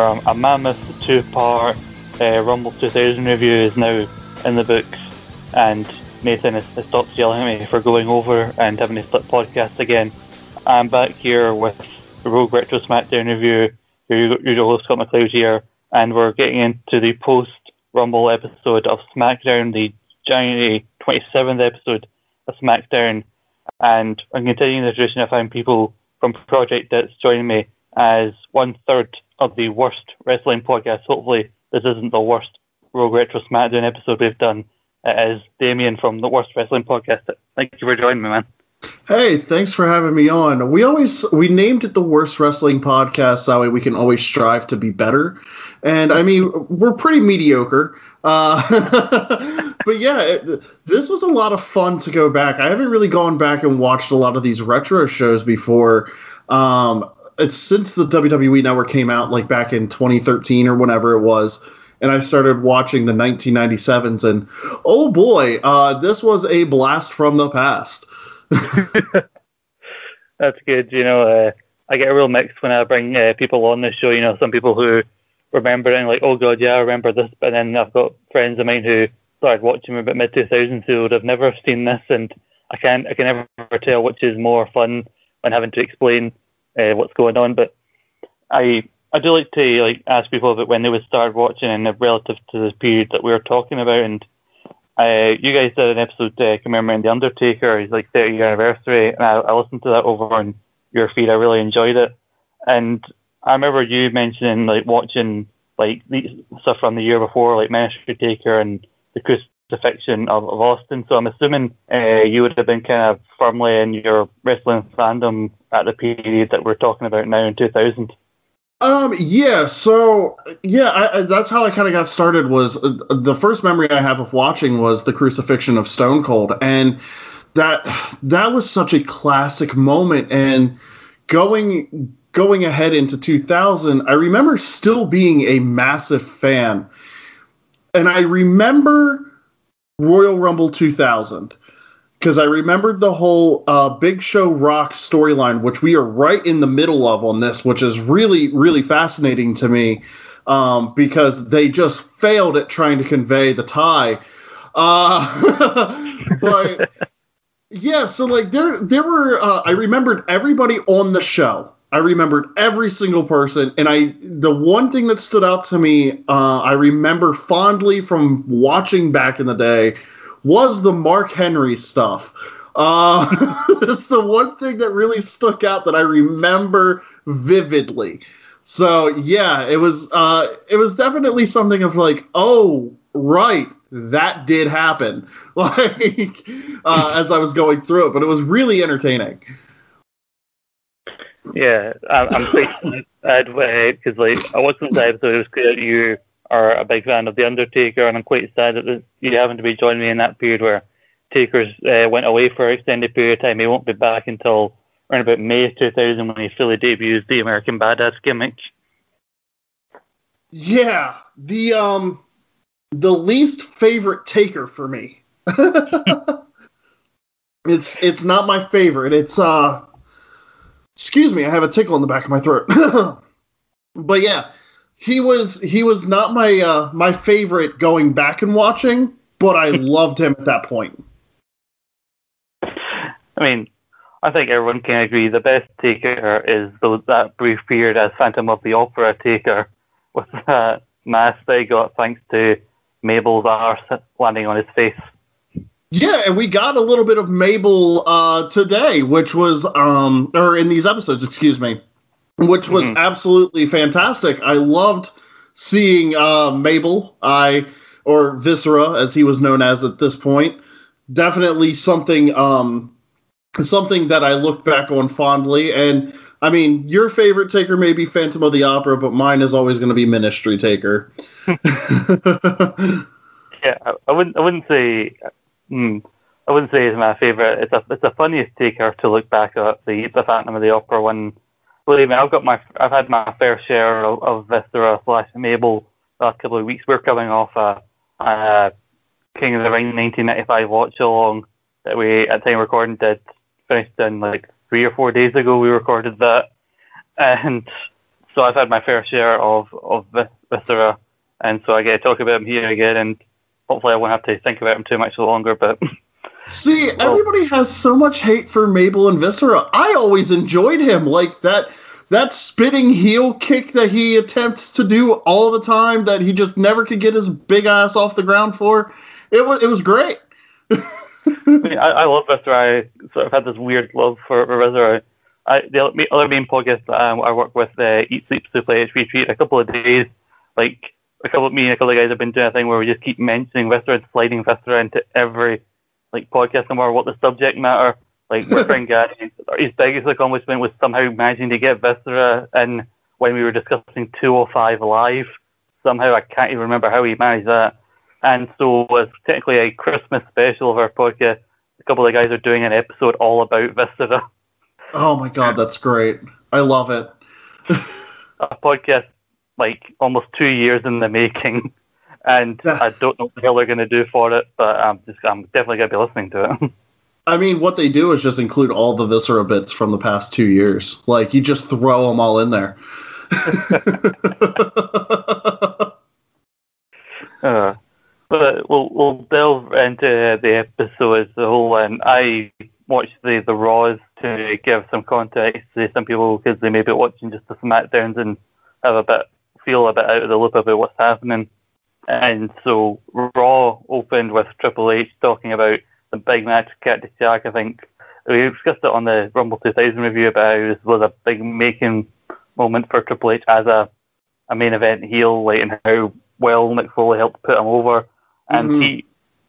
a, mammoth two-part uh, Rumble 2000 review is now in the books, and Nathan has, has stopped yelling at me for going over and having a split podcast again. I'm back here with the Rogue Retro SmackDown review. Your host Scott McLeod here, and we're getting into the post Rumble episode of SmackDown, the January 27th episode of SmackDown. And I'm continuing the tradition of having people from Project that's joining me as one third of the worst wrestling podcast. Hopefully, this isn't the worst Rogue Retro SmackDown episode we've done. It is Damien from the Worst Wrestling Podcast. Thank you for joining me, man. Hey, thanks for having me on. We always we named it the Worst Wrestling Podcast that way we can always strive to be better. And I mean, we're pretty mediocre. Uh, but yeah, it, this was a lot of fun to go back. I haven't really gone back and watched a lot of these retro shows before. Um, it's since the WWE Network came out, like back in 2013 or whenever it was, and I started watching the 1997s, and oh boy, uh, this was a blast from the past. That's good. You know, uh, I get a real mix when I bring uh, people on the show. You know, some people who remember and like, oh god, yeah, I remember this, but then I've got friends of mine who started watching about mid 2000s who would have never seen this, and I can't, I can never tell which is more fun when having to explain uh, what's going on. But I I do like to like ask people about when they would start watching and relative to the period that we were talking about. And uh, you guys did an episode uh, commemorating the Undertaker, his like 30 year anniversary, and I, I listened to that over on your feed. I really enjoyed it, and I remember you mentioning like watching like stuff from the year before, like Ministry Taker and the crucifixion of, of Austin. So I'm assuming uh, you would have been kind of firmly in your wrestling fandom at the period that we're talking about now in 2000. Um. Yeah. So yeah, I, I, that's how I kind of got started. Was uh, the first memory I have of watching was the crucifixion of Stone Cold, and that that was such a classic moment. And going going ahead into 2000, I remember still being a massive fan, and I remember Royal Rumble 2000 because I remembered the whole uh, Big Show Rock storyline, which we are right in the middle of on this, which is really, really fascinating to me um, because they just failed at trying to convey the tie. Uh, but yeah, so like there, there were. Uh, I remembered everybody on the show. I remembered every single person, and I the one thing that stood out to me, uh, I remember fondly from watching back in the day was the Mark Henry stuff. Uh, it's the one thing that really stuck out that I remember vividly. So yeah, it was uh, it was definitely something of like, oh right, that did happen. Like uh, as I was going through it, but it was really entertaining. Yeah, I'm, I'm glad because like I watched this episode. It was clear that you are a big fan of The Undertaker, and I'm quite sad that you happen to be joining me in that period where Taker's uh, went away for an extended period of time. He won't be back until around about May 2000 when he fully debuts the American Badass gimmick. Yeah, the um, the least favorite Taker for me. it's it's not my favorite. It's uh, excuse me, I have a tickle in the back of my throat. but yeah, he was he was not my uh, my favorite going back and watching, but I loved him at that point. I mean, I think everyone can agree the best taker is the, that brief period as Phantom of the Opera taker with that mask they got thanks to Mabel's arse landing on his face. Yeah, and we got a little bit of Mabel uh, today, which was um, or in these episodes, excuse me, which was mm-hmm. absolutely fantastic. I loved seeing uh, Mabel, I or Viscera as he was known as at this point. Definitely something um, something that I look back on fondly. And I mean, your favorite taker may be Phantom of the Opera, but mine is always going to be Ministry Taker. yeah, I wouldn't. I wouldn't say. Mm, I wouldn't say it's my favorite. It's a it's the funniest taker to look back at the the Phantom of the Opera one believe me, I've got my I've had my fair share of, of Viscera slash Mabel the last couple of weeks. We're coming off a, a King of the Ring 1995 watch along that we at time recording did finished in like three or four days ago. We recorded that, and so I've had my fair share of of Viscera, and so I get to talk about him here again, and hopefully I won't have to think about him too much longer. But see, everybody has so much hate for Mabel and Viscera. I always enjoyed him, like that that spinning heel kick that he attempts to do all the time that he just never could get his big ass off the ground for. It was it was great. I, I, love Viscera. I sort of had this weird love for, Viscera. I, the other main podcast that I, I work with, uh, Eat Sleep Suplex, retweet a couple of days. Like a couple of me and a couple of guys have been doing a thing where we just keep mentioning Viscera and sliding Viscera into every like podcast, no matter what the subject matter. Like my friend Gary, his biggest accomplishment was somehow managing to get Viscera in when we were discussing 205 live. Somehow I can't even remember how he managed that. And so it's technically a Christmas special of our podcast. A couple of guys are doing an episode all about Viscera. Oh my god, that's great. I love it. a podcast like almost two years in the making. And I don't know what the hell they're going to do for it, but I'm just I'm definitely going to be listening to it. I mean, what they do is just include all the viscera bits from the past two years. Like you just throw them all in there. uh, but we'll we'll delve into the episode as a whole, and I watched the the Raws to give some context to some people because they may be watching just the SmackDowns and have a bit feel a bit out of the loop about what's happening. And so Raw opened with Triple H talking about the big match, Cactus Jack. I think we discussed it on the Rumble 2000 review about how this was a big making moment for Triple H as a, a main event heel, like, and how well Mick Foley helped put him over. And mm-hmm. he,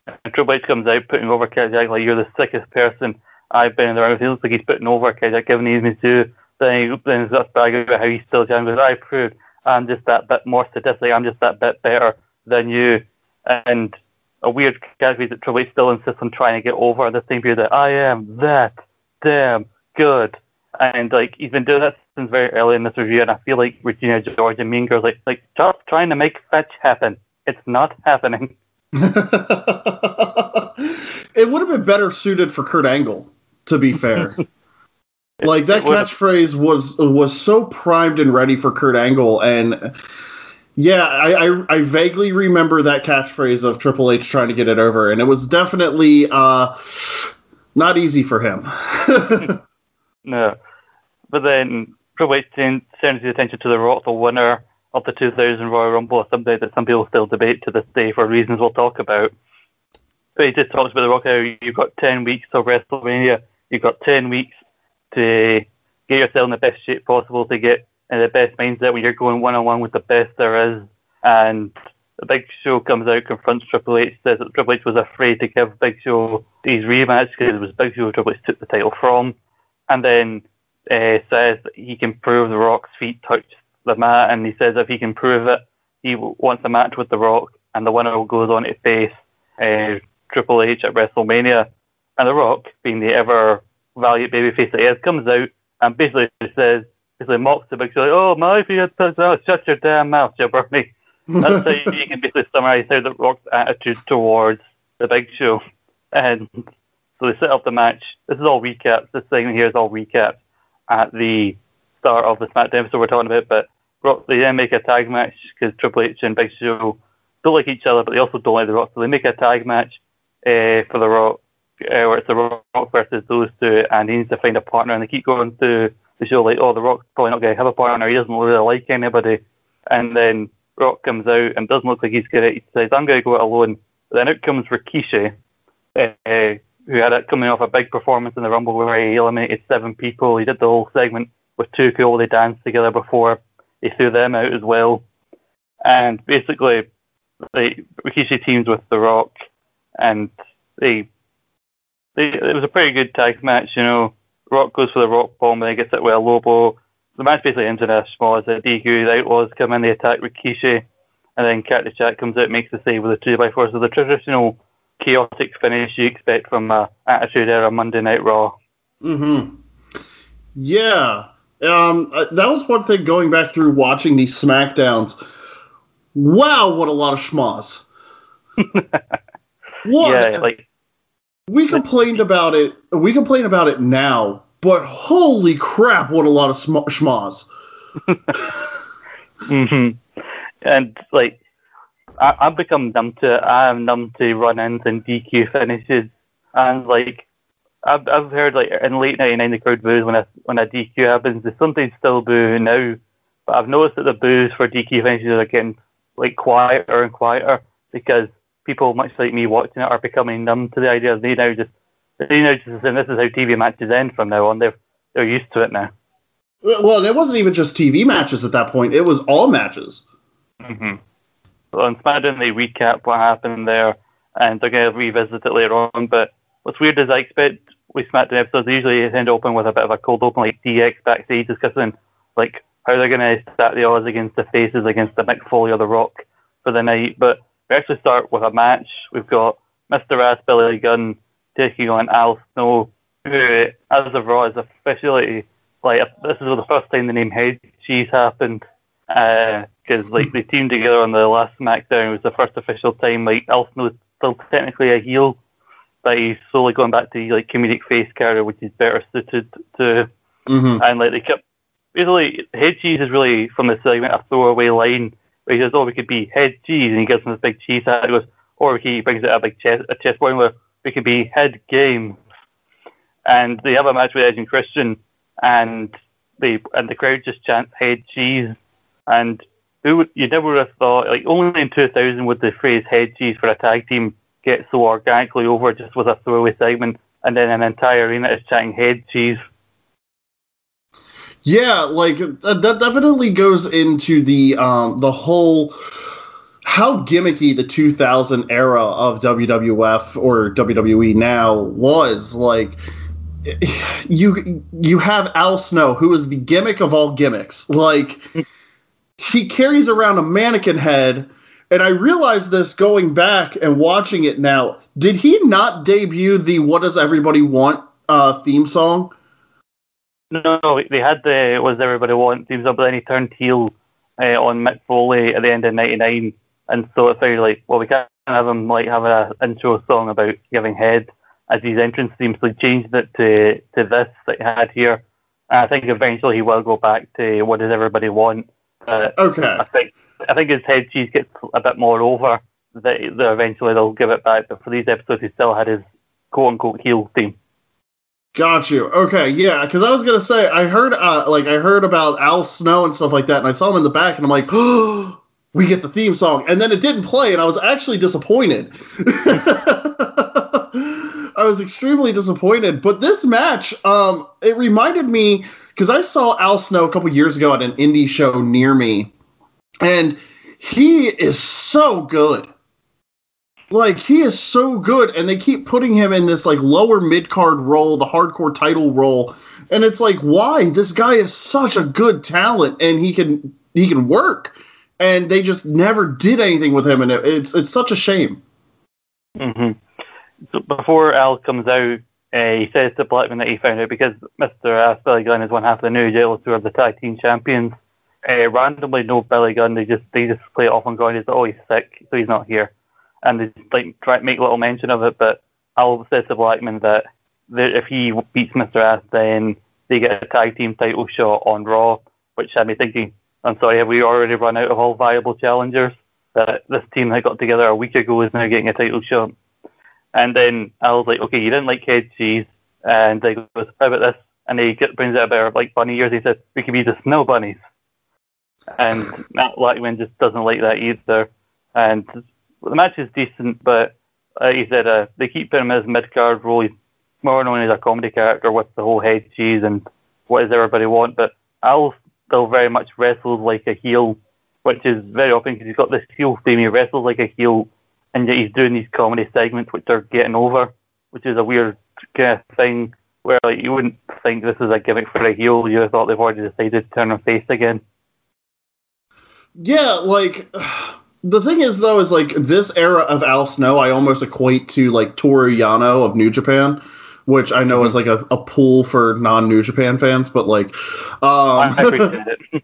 and Triple H comes out putting over Cactus Jack like, you're the sickest person I've been in the around. He looks like he's putting over Cactus Jack, giving him his due. Then he then starts bragging about how he's still. Goes, I proved I'm just that bit more statistic. I'm just that bit better than you. And a weird category that Triple H still insists on trying to get over the same period that I am that damn good. And like he's been doing that since very early in this review, and I feel like Regina George and Mean Girls like like just trying to make fetch happen. It's not happening. it would have been better suited for Kurt Angle, to be fair. like that catchphrase was was so primed and ready for Kurt Angle, and yeah, I, I, I vaguely remember that catchphrase of Triple H trying to get it over, and it was definitely uh, not easy for him. no, but then Triple H turns his attention to the Rock, the winner of the 2000 Royal Rumble, something that some people still debate to this day for reasons we'll talk about. But he just talks about the Rock how you've got 10 weeks of WrestleMania, you've got 10 weeks to get yourself in the best shape possible to get in the best mindset when you're going one on one with the best there is. And the Big Show comes out, confronts Triple H, says that Triple H was afraid to give Big Show his rematch because it was Big Show Triple H took the title from, and then uh, says he can prove The Rock's feet touch the mat, and he says if he can prove it, he wants a match with The Rock, and the winner will goes on to face uh, Triple H at WrestleMania. And The Rock, being the ever valiant babyface that he is, comes out and basically says, basically mocks the Big Show, like, oh, my, if you had touched out, shut your damn mouth, jabroni. That's how you can basically summarize how The Rock's attitude towards the Big Show. And so they set up the match. This is all recaps. This segment here is all recaps at the start of the SmackDown episode we're talking about. But Rock, they then make a tag match because Triple H and Big Show don't like each other, but they also don't like The Rock. So they make a tag match uh, for The Rock uh, where it's The Rock versus those two, and he needs to find a partner. And they keep going through the show like, oh, The Rock's probably not going to have a partner. He doesn't really like anybody. And then Rock comes out and doesn't look like he's going to. He says, I'm going to go it alone. But then out comes Rikishi, uh, who had it coming off a big performance in the Rumble where he eliminated seven people. He did the whole segment with Too Cool. They danced together before he threw them out as well. And basically, like, Rikishi teams with The Rock, and they they, it was a pretty good tag match, you know. Rock goes for the Rock Bottom and he gets it with a low blow. The match basically ends in a small as a DQ. The Outlaws come in, they attack Rikishi, and then Cactus Jack comes out, makes the save with a 2 by 4 So the traditional chaotic finish you expect from a Attitude Era Monday Night Raw. Mm hmm Yeah. Um, uh, that was one thing going back through watching these SmackDowns. Wow, what a lot of schmoz. what? Yeah, like we complained about it. We complain about it now, but holy crap, what a lot of sm- schmoz. hmm And like, I, I've become numb to. I am numb to run-ins and DQ finishes, and like, I've I've heard like in late '99 the crowd boos when a when a DQ happens. They sometimes still boo now, but I've noticed that the boos for DQ finishes are getting like quieter and quieter because people much like me watching it are becoming numb to the idea. They now just they now just assume this is how TV matches end from now on. They're they're used to it now. Well, and it wasn't even just TV matches at that point; it was all matches. Mm-hmm. So on SmackDown, they recap what happened there, and they're going to revisit it later on. But what's weird is I expect with SmackDown episodes, they usually end open with a bit of a cold open, like DX backstage discussing like how they're going to stack the odds against the faces, against the Mick Foley or the Rock for the night. But we actually start with a match. We've got Mr. Ass Billy Gunn taking on Al Snow, who, as of Raw, is officially like this is the first time the name Head Cheese happened because uh, like they teamed together on the last SmackDown. It was the first official time. Like Al Snow is still technically a heel, but he's slowly going back to like comedic face character, which is better suited to. Mm-hmm. And like they kept basically Head Cheese is really from the segment a throwaway line where he says, "Oh, we could be Head Cheese," and he gives him this big cheese hat. Goes, or he brings it a big chest a chest point where we could be Head Game. And they have a match with Edge and Christian, and they and the crowd just chants "Head Cheese." And who would, you never would have thought, like, only in 2000 would the phrase head cheese for a tag team get so organically over just with a throwaway segment, and then an entire arena is chanting head cheese. Yeah, like that definitely goes into the um, the whole how gimmicky the 2000 era of WWF or WWE now was. Like you you have Al Snow, who is the gimmick of all gimmicks. Like he carries around a mannequin head. And I realized this going back and watching it now. Did he not debut the "What Does Everybody Want" uh, theme song? No, no, they had the "Was Everybody Want" theme song, but then he turned heel uh, on Mick Foley at the end of '99, and so it felt like, well, we can't have him like have an intro song about giving head as his entrance theme, so he changed it to to this that he had here. And I think eventually he will go back to "What Does Everybody Want." Uh, okay. I think I think his head cheese gets a bit more over. That, that eventually they'll give it back, but for these episodes, he still had his quote unquote heel theme. Got you. Okay, yeah, because I was gonna say I heard uh, like I heard about Al Snow and stuff like that, and I saw him in the back, and I'm like, oh, we get the theme song, and then it didn't play, and I was actually disappointed. I was extremely disappointed. But this match, um, it reminded me because I saw Al Snow a couple years ago at an indie show near me, and he is so good. Like he is so good, and they keep putting him in this like lower mid card role, the hardcore title role, and it's like, why? This guy is such a good talent, and he can he can work, and they just never did anything with him, and it, it's it's such a shame. Mm-hmm. So before Al comes out, uh, he says to Blackman that he found out because Mr. Ass Billy Gunn is one half of the New Jail who are the tag team champions. Uh, randomly, no Billy Gunn. They just they just play it off on ground. He's like, oh, he's sick, so he's not here, and they like try make little mention of it. But Al says to Blackman that, if he beats Mr. Ass, then they get a tag team title shot on Raw, which had me thinking, I'm sorry, have we already run out of all viable challengers? That this team that got together a week ago is now getting a title shot. And then I was like, okay, you didn't like head cheese. And they goes, how about this? And he get, brings out a pair of like bunny ears. He said, we could be the snow bunnies. And Matt Blackman just doesn't like that either. And the match is decent, but uh, he said uh, they keep putting him as mid card role. He's more known as a comedy character with the whole head cheese and what does everybody want. But Al still very much wrestles like a heel, which is very often because he's got this heel theme. He wrestles like a heel and yet he's doing these comedy segments which are getting over, which is a weird kind of thing where like you wouldn't think this is a gimmick for a heel. You thought they've already decided to turn him face again. Yeah, like the thing is though is like this era of Al Snow, I almost equate to like Toru Yano of New Japan. Which I know mm-hmm. is like a, a pool for non New Japan fans, but like, um, I appreciate it.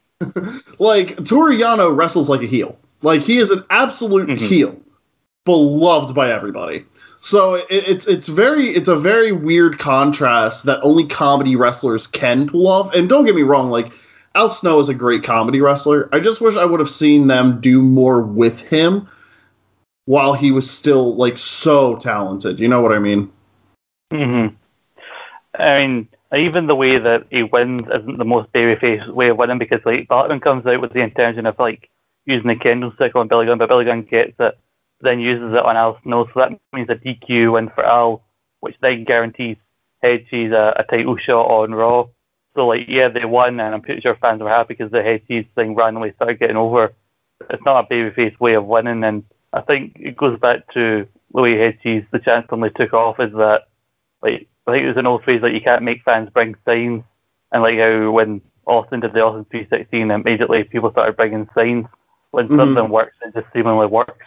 like Toru Yano wrestles like a heel. Like he is an absolute mm-hmm. heel beloved by everybody. So it, it's it's very it's a very weird contrast that only comedy wrestlers can pull off. And don't get me wrong, like Al Snow is a great comedy wrestler. I just wish I would have seen them do more with him while he was still like so talented. You know what I mean? hmm I mean, even the way that he wins isn't the most babyface way of winning because like Blackman comes out with the intention of like using the candlestick on Billy Gunn, but Billy Gunn gets it, then uses it on Al Snow, so that means a DQ win for Al, which then guarantees Cheese a, a title shot on Raw. So like, yeah, they won, and I'm pretty sure fans were happy because the Cheese thing randomly started getting over. It's not a babyface way of winning, and I think it goes back to the way Head Cheese, the chance only took off, is that like I think it was an old phrase like you can't make fans bring signs, and like how when Austin did the Austin 316, immediately people started bringing signs. When Mhm. something works, it just seemingly works.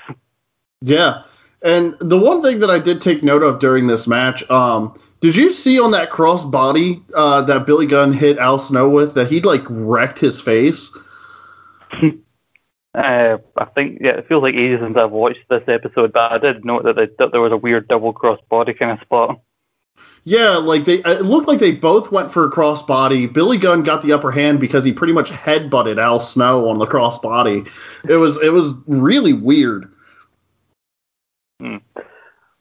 Yeah. And the one thing that I did take note of during this match, um, did you see on that cross body uh, that Billy Gunn hit Al Snow with that he'd like wrecked his face? Uh, I think yeah, it feels like ages since I've watched this episode, but I did note that, they, that there was a weird double cross body kind of spot. Yeah, like they it looked like they both went for a cross body. Billy Gunn got the upper hand because he pretty much headbutted Al Snow on the cross body. It was it was really weird.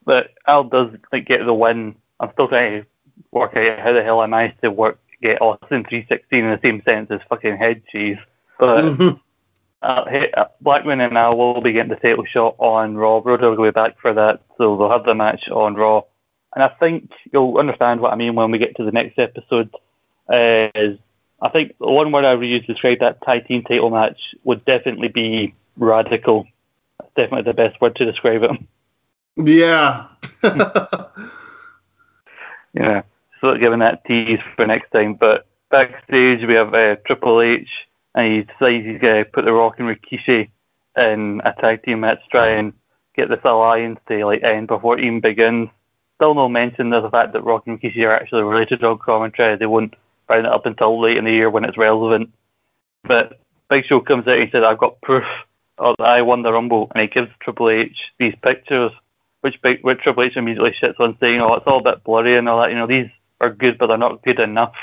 But Al does like get the win. I'm still trying to work out how the hell I managed to work get Austin 316 in the same sense as fucking head cheese. But Mhm. uh, hey, uh, Blackman and I will be getting the title shot on Raw. Road Dogg will be back for that, so they'll have the match on Raw. And I think you'll understand what I mean when we get to the next episode. Uh, is I think the one word I would use to describe that tag team title match would definitely be radical. That's definitely the best word to describe it. yeah. Yeah, so giving that tease for next time. But backstage we have uh, Triple H, and he decides he's going to put the Rock and Rikishi in a tag team match try and get this alliance to like end before it even begins. Still no mention of the fact that Rock and Rikishi are actually related on commentary. They won't bring it up until late in the year when it's relevant. But Big Show comes out and he said, "I've got proof of that I won the Rumble," and he gives Triple H these pictures which which Triple H immediately shits on, saying, "Oh, it's all a bit blurry and all that. You know, these are good, but they're not good enough.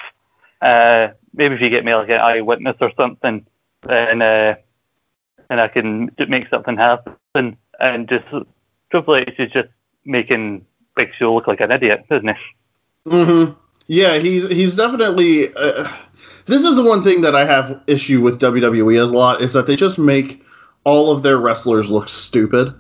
Uh, maybe if you get me like an eyewitness or something, then uh, and I can make something happen." And just Triple H is just making Big Show look like an idiot, isn't he? hmm Yeah, he's he's definitely. Uh, this is the one thing that I have issue with WWE a lot is that they just make all of their wrestlers look stupid.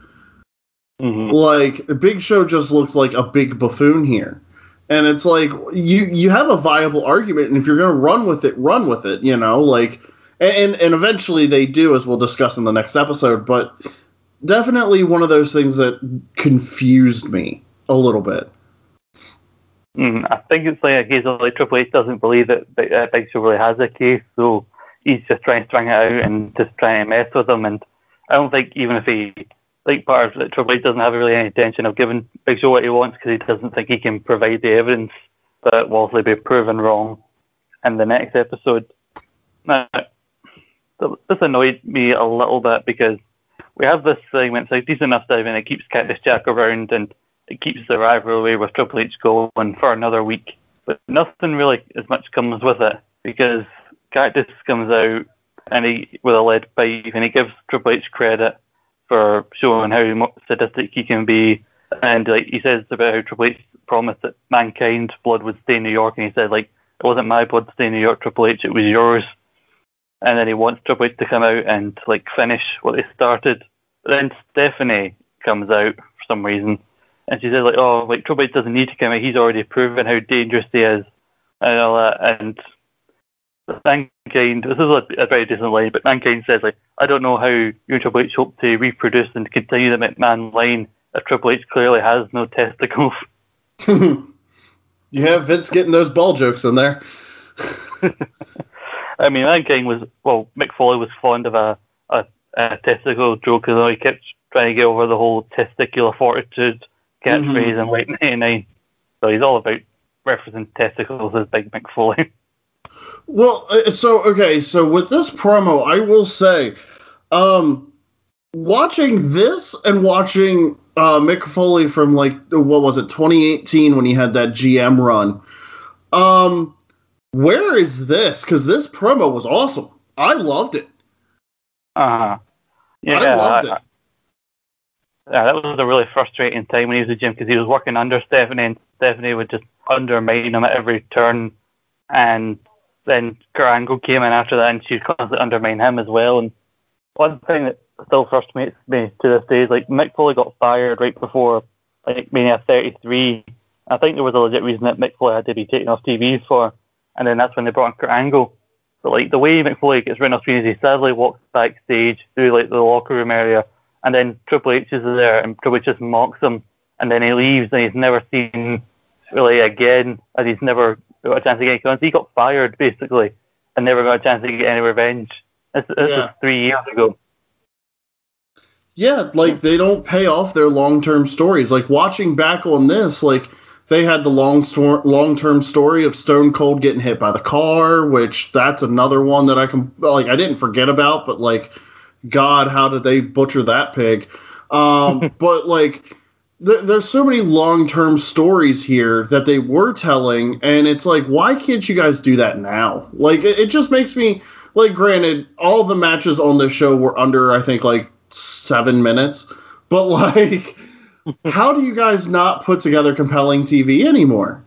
Mm-hmm. Like Big Show just looks like a big buffoon here, and it's like you you have a viable argument, and if you're gonna run with it, run with it. You know, like and and eventually they do, as we'll discuss in the next episode. But definitely one of those things that confused me a little bit. Mm, I think it's like a case of like Triple H doesn't believe that Big, uh, Big Show really has a case, so he's just trying to string it out and just trying to mess with him. And I don't think even if he like part of like, Triple H doesn't have really any intention of giving Big Show what he wants because he doesn't think he can provide the evidence that will be proven wrong in the next episode. Now, this annoyed me a little bit because we have this segment, it's like decent enough segment, it keeps Cactus Jack around and it keeps the rivalry with Triple H going for another week. But nothing really as much comes with it because Cactus comes out and he with a lead pipe and he gives Triple H credit for showing how sadistic he can be. And like he says about how Triple H promised that mankind's blood would stay in New York, and he said like it wasn't my blood to stay in New York, Triple H, it was yours. And then he wants Triple H to come out and like finish what they started. But then Stephanie comes out for some reason, and she says like, "Oh, like Triple H doesn't need to come out. He's already proven how dangerous he is, and all that." And Mankind, this is a, a very decent line, but Mankind says like, "I don't know how you and Triple H hope to reproduce and continue the McMahon line if Triple H clearly has no testicles." yeah, Vince getting those ball jokes in there. I mean, Mankind was well. Mick Foley was fond of a a, a testicle joke, because he kept trying to get over the whole testicular fortitude catchphrase mm-hmm. in late '99. So he's all about referencing testicles as Big Mick Foley. Well, uh, so okay, so with this promo, I will say, um, watching this and watching uh, Mick Foley from like what was it, 2018 when he had that GM run. Um, where is this? Because this promo was awesome. I loved it. Uh-huh. Yeah, I loved I- it. Yeah, that was a really frustrating time when he was at gym because he was working under Stephanie and Stephanie would just undermine him at every turn. And then Kurt Angle came in after that and she constantly undermine him as well. And one thing that still frustrates me to this day is like Mick Foley got fired right before like Mania 33. I think there was a legit reason that Mick Foley had to be taken off TV for. And then that's when they brought in Kurt Angle. But like the way Mick Foley gets written off screen is he sadly walks backstage through like the locker room area and then Triple H is there, and Triple H just mocks him, and then he leaves, and he's never seen really again, and he's never got a chance to get any He got fired basically, and never got a chance to get any revenge. This, this Yeah. is three years ago. Yeah, like they don't pay off their long term stories. Like watching back on this, like they had the long sto- long term story of Stone Cold getting hit by the car, which that's another one that I can like I didn't forget about, but like God, how did they butcher that pig? Um, but like th- there's so many long term stories here that they were telling, and it's like, why can't you guys do that now? Like it, it just makes me like granted, all the matches on this show were under I think like seven minutes, but like how do you guys not put together compelling TV anymore?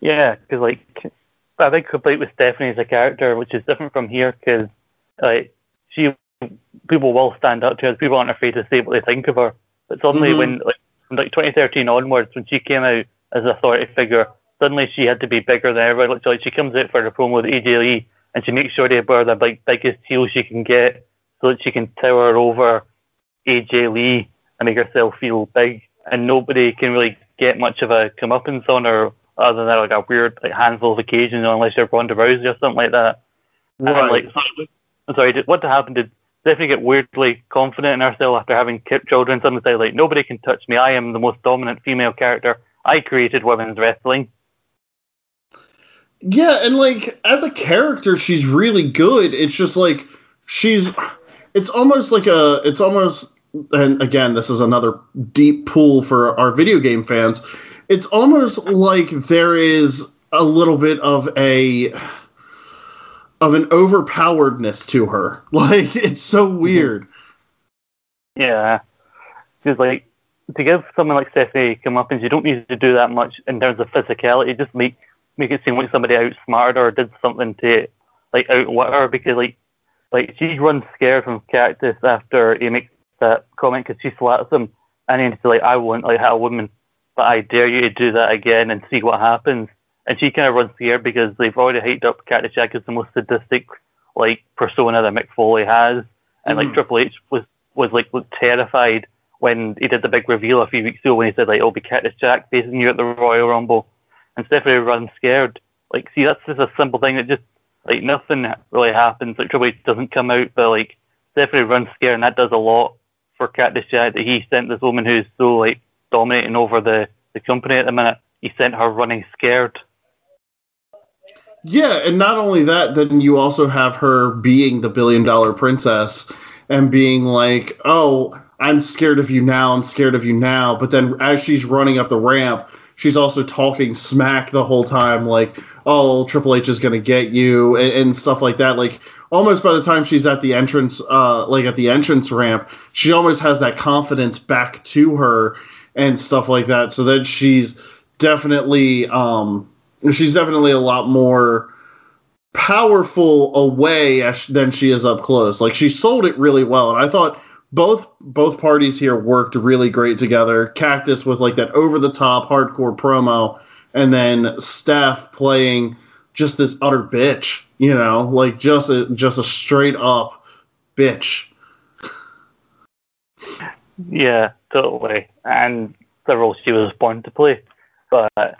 Yeah, because like I think complete with Stephanie as a character, which is different from here, because like she, people will stand up to her. People aren't afraid to say what they think of her. But suddenly, Mhm. when like from like 2013 onwards, when she came out as an authority figure, suddenly she had to be bigger than everybody. Like, so like she comes out for the promo with AJ Lee, and she makes sure they wear the like biggest heel she can get, so that she can tower over AJ Lee and make herself feel big, and nobody can really get much of a comeuppance on her other than like a weird like handful of occasions, unless you're Ronda Rousey or something like that. And like, sorry, I'm sorry, what happened? Did Stephanie get weirdly confident in herself after having children? Suddenly say like, nobody can touch me. I am the most dominant female character. I created women's wrestling. Yeah, and like as a character, she's really good. It's just like she's it's almost like a it's almost and again, this is another deep pool for our video game fans. It's almost like there is a little bit of a of an overpoweredness to her. Like it's so mhm. weird. Yeah, because like to give someone like Stephanie come up and you don't need to do that much in terms of physicality. Just make make it seem like somebody outsmarted her or did something to like outwit her because like like she runs scared from Cactus after he makes that comment because she slaps him and then she's like I won't like hit a woman, but I dare you to do that again and see what happens. And she kind of runs scared because they've already hyped up Cactus Jack as the most sadistic like persona that Mick Foley has, and like Mhm. Triple H was was like looked terrified when he did the big reveal a few weeks ago when he said like it'll be Cactus Jack facing you at the Royal Rumble, and Stephanie runs scared. Like, see, that's just a simple thing that just like nothing really happens. Like Triple H doesn't come out, but like Stephanie runs scared, and that does a lot for Cactus Jack. That he sent this woman who's so like dominating over the the company at the minute. He sent her running scared. Yeah, and not only that, then you also have her being the billion dollar princess and being like, "Oh, I'm scared of you now. I'm scared of you now." But then as she's running up the ramp, she's also talking smack the whole time, like, "Oh, Triple H is gonna get you," and, and stuff like that. Like almost by the time she's at the entrance, uh, like at the entrance ramp, she almost has that confidence back to her and stuff like that. So then she's definitely, um, she's definitely a lot more powerful away than she is up close. Like she sold it really well, and I thought both both parties here worked really great together. Cactus with like that over the top hardcore promo, and then Steph playing just this utter bitch. You know, like just a just a straight up bitch. Yeah, totally. And the role she was born to play. But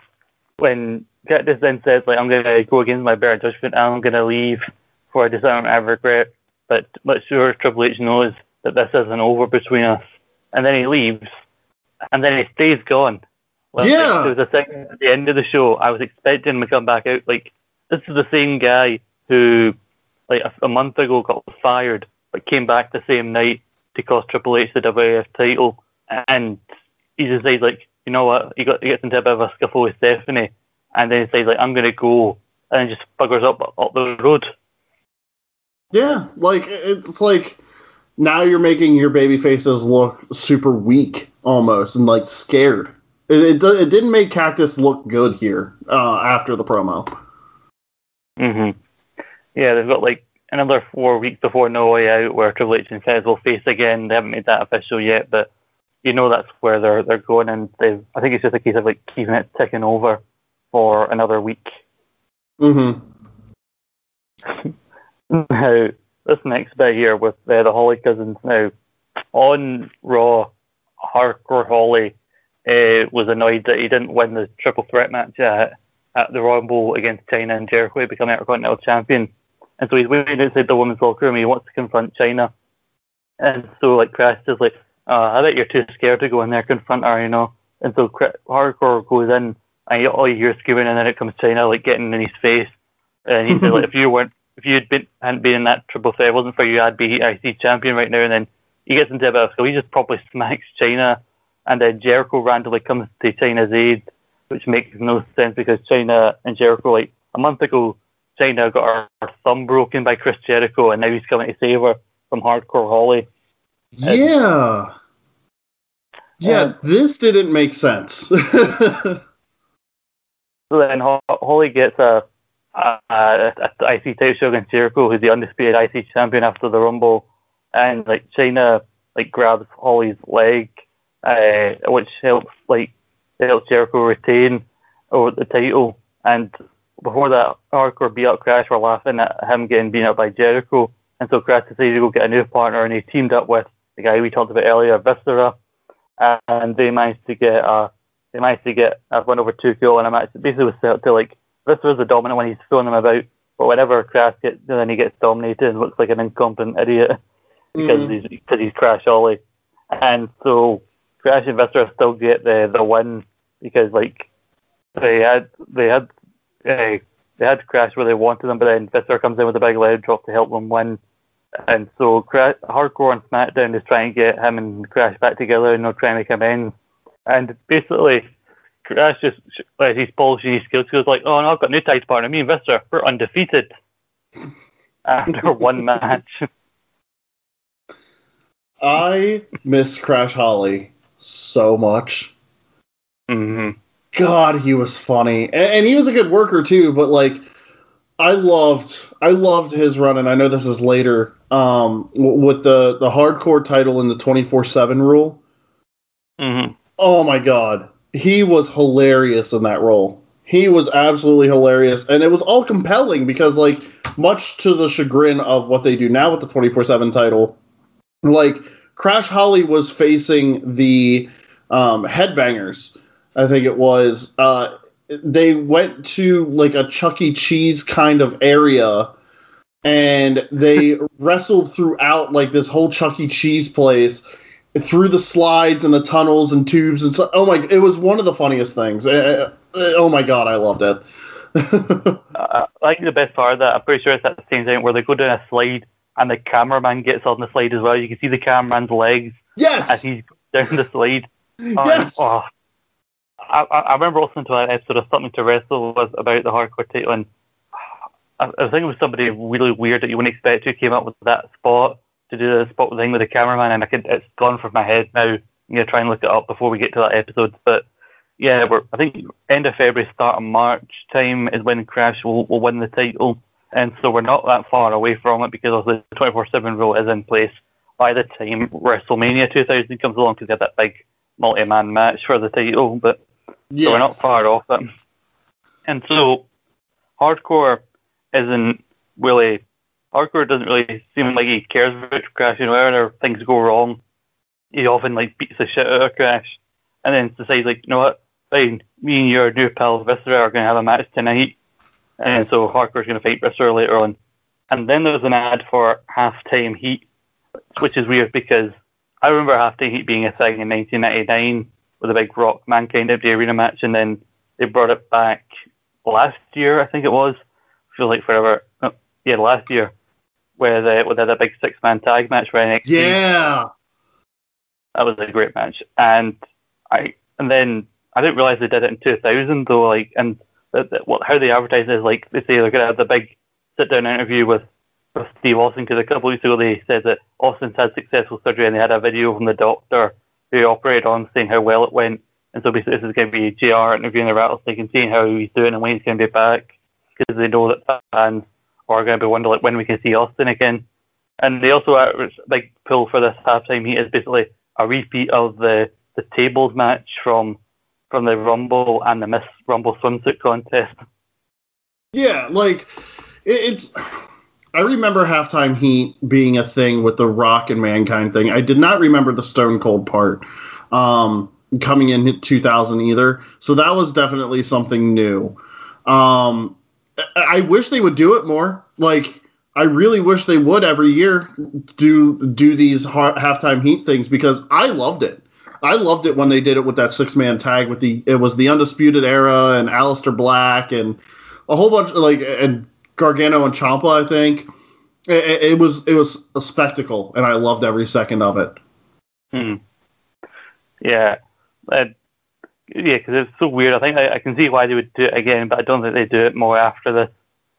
when Cactus then says, like, I'm going to go against my better judgment, I'm going to leave for a decision I regret, but but sure Triple H knows that this isn't over between us. And then he leaves, and then he stays gone. Well, Yeah. there was a second at the end of the show, I was expecting him to come back out. Like, this is the same guy who, like, a, a month ago got fired, but came back the same night to cost Triple H the WWF title, and he decides like, you know what, he got he gets into a bit of a scuffle with Stephanie, and then he says like I'm gonna go, and just buggers up up the road. Yeah, like it's like now you're making your baby faces look super weak almost and like scared. It, it, it didn't make Cactus look good here uh, after the promo. hmm Yeah, they've got like another four weeks before No Way Out where Triple H and Fez will face again. They haven't made that official yet, but you know that's where they're they're going, and they I think it's just a case of like keeping it ticking over for another week. Mm-hmm. now, this next bit here with uh, the Holly cousins. Now, on Raw, Hardcore Holly uh, was annoyed that he didn't win the triple threat match at, at the Rumble against Chyna and Jericho, becoming Intercontinental Champion. And so he's waiting outside the women's locker room. He wants to confront Chyna, And so, like, Crash is like, uh, I bet you're too scared to go in there confront her, you know. And so Hardcore goes in, and all you hear is screaming, and then it comes Chyna like, getting in his face. And he's like, if you weren't, if you had been, hadn't been in that triple threat, it wasn't for you, I'd be IC champion right now. And then he gets into a bit of so he just probably smacks Chyna, and then Jericho randomly comes to Chyna's aid, which makes no sense because Chyna and Jericho, like, a month ago, Chyna got her, her thumb broken by Chris Jericho, and now he's coming to save her from Hardcore Holly. Yeah. Yeah, um, this didn't make sense. so then Holly gets a, a, a, a IC title show against Jericho, who's the undisputed IC champion after the Rumble, and like Chyna like grabs Holly's leg, uh, which helps like helps Jericho retain over the title. And before that hardcore beat up Crash, we're laughing at him getting beaten up by Jericho, and so Crash decided to go get a new partner, and he teamed up with the guy we talked about earlier, Viscera. And they managed to get uh, they managed to get a win over Too Cool in a match. Basically, was set to like this was the dominant one. He's throwing them about, but whenever Crash gets, then he gets dominated and looks like an incompetent idiot because mm. he's because he's Crash Holly, and so Crash and Viscera still get the the win because like they had they had uh, they had Crash where they wanted them, but then Viscera comes in with a big leg drop to help them win. And so Crash, Hardcore and SmackDown is trying to get him and Crash back together and not trying to come in. And basically, Crash just, as he's polishing his skills, He goes like, oh, no, I've got new tag partner. Me and Viscera, we're undefeated after one match. I miss Crash Holly so much. Mm-hmm. God, he was funny, and, and, he was a good worker too. But like, I loved, I loved his run, and I know this is later, um, with the the hardcore title and the twenty four seven rule. Mm-hmm. Oh my god, he was hilarious in that role. He was absolutely hilarious, and it was all compelling because, like, much to the chagrin of what they do now with the twenty four seven title, like Crash Holly was facing the um, Headbangers. I think it was. Uh, they went to like a Chuck E. Cheese kind of area and they wrestled throughout like this whole Chuck E. Cheese place through the slides and the tunnels and tubes and so. Oh my! It was one of the funniest things. Uh, uh, oh my god, I loved it. uh, I think the best part of that, I'm pretty sure it's at the same time where they go down a slide and the cameraman gets on the slide as well. You can see the cameraman's legs. Yes. As he's down the slide. yes. oh, I, I remember listening to an episode of Something to Wrestle was about the hardcore title and I, I think it was somebody really weird that you wouldn't expect who came up with that spot to do the spot thing with the cameraman, and I could it's gone from my head now. I'm gonna try and look it up before we get to that episode. But yeah, we're I think end of February, start of March time is when Crash will, will win the title, and so we're not that far away from it because of the 24/7 rule is in place by the time WrestleMania 2000 comes along because they have that big multi-man match for the title. But yes. so we're not far off it, and so hardcore isn't really hardcore doesn't really seem like he cares about Crash. You know, whenever things go wrong, he often like beats the shit out of Crash, and then decides like, you know what, fine, me and your new pal Viscera are going to have a match tonight, and so Hardcore's going to fight Viscera later on. And then there's an ad for halftime heat, which is weird because I remember halftime heat being a thing in 1999 with a big Rock Mankind empty arena match, and then they brought it back last year, I think it was, feel like forever. Oh, yeah, last year, where they where they had a big six man tag match for NXT. Yeah, that was a great match, and I and then I didn't realize they did it in 2000 though. Like, and that, that what how they advertise it is like they say they're going to have the big sit down interview with, with Steve Austin because a couple weeks ago they said that Austin's had successful surgery and they had a video from the doctor who operated on saying how well it went. And so basically, this is going to be JR interviewing the Rattlesnake and seeing how he's doing and when he's going to be back because they know that fans are going to be wondering like when we can see Austin again. And they also a big pull for this halftime heat is basically a repeat of the the tables match from from the Rumble and the Miss Rumble swimsuit contest. Yeah, like it, it's. I remember halftime heat being a thing with the Rock and Mankind thing. I did not remember the Stone Cold part um, coming in 2000 either. So that was definitely something new. Um, I wish they would do it more. Like I really wish they would every year do do these ha- halftime heat things because I loved it. I loved it when they did it with that six man tag with the it was the undisputed era and Aleister Black and a whole bunch of like and Gargano and Ciampa I think it, it was it was a spectacle and I loved every second of it. Hmm. Yeah, yeah, because it's so weird. I think I, I, can see why they would do it again, but I don't think they do it more after this.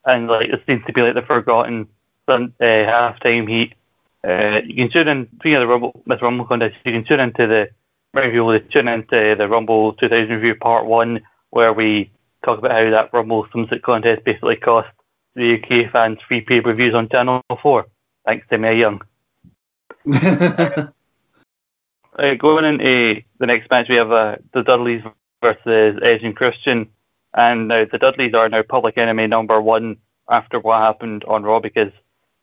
And like it seems to be like the forgotten uh, halftime heat. Uh, you can tune in, speaking of the Rumble, Miss Rumble contest, you can tune into the that tune into the Rumble 2000 review part one, where we talk about how that Rumble swimsuit contest basically cost the UK fans free pay per views on Channel 4, thanks to Mae Young. uh, going into the next match, we have uh, the Dudleys versus Edge and Christian. And now the Dudleys are now public enemy number one after what happened on Raw because,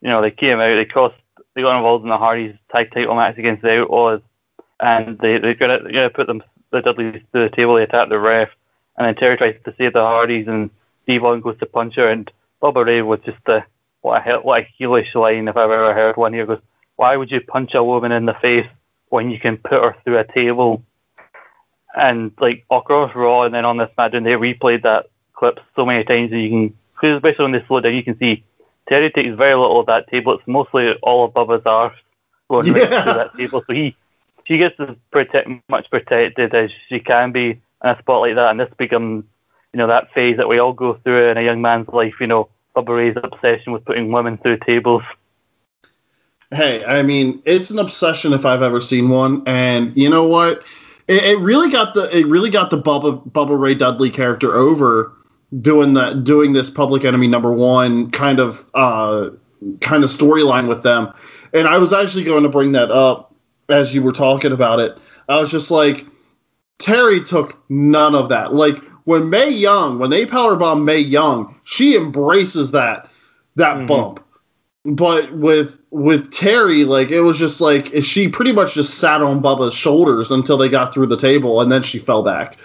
you know, they came out, they cost, they got involved in the Hardys tag title match against the Outlaws and they they're gonna they're gonna put them the Dudleys to the table. They attack the ref, and then Terri tries to save the Hardys, and Devon goes to punch her, and Bubba Ray was just a what a what a heelish line if I've ever heard one. Here goes, why would you punch a woman in the face when you can put her through a table? And like across Raw, and then on this match, and they replayed that clip so many times that you can, especially when they slow down, you can see Terri takes very little of that table. It's mostly all above his arse going yeah. right through that table. So he she gets as protect, much protected as she can be in a spot like that, and this becomes, you know, that phase that we all go through in a young man's life. You know, Bubba Ray's obsession with putting women through tables. Hey, I mean, it's an obsession if I've ever seen one, and you know what? It, it really got the it really got the Bubba Bubba Ray Dudley character over doing that doing this Public Enemy number one kind of uh kind of storyline with them. And I was actually going to bring that up as you were talking about it, I was just like, Terri took none of that. Like when Mae Young, when they powerbomb Mae Young, she embraces that that mm-hmm. bump. But with with Terri, like it was just like she pretty much just sat on Bubba's shoulders until they got through the table, and then she fell back.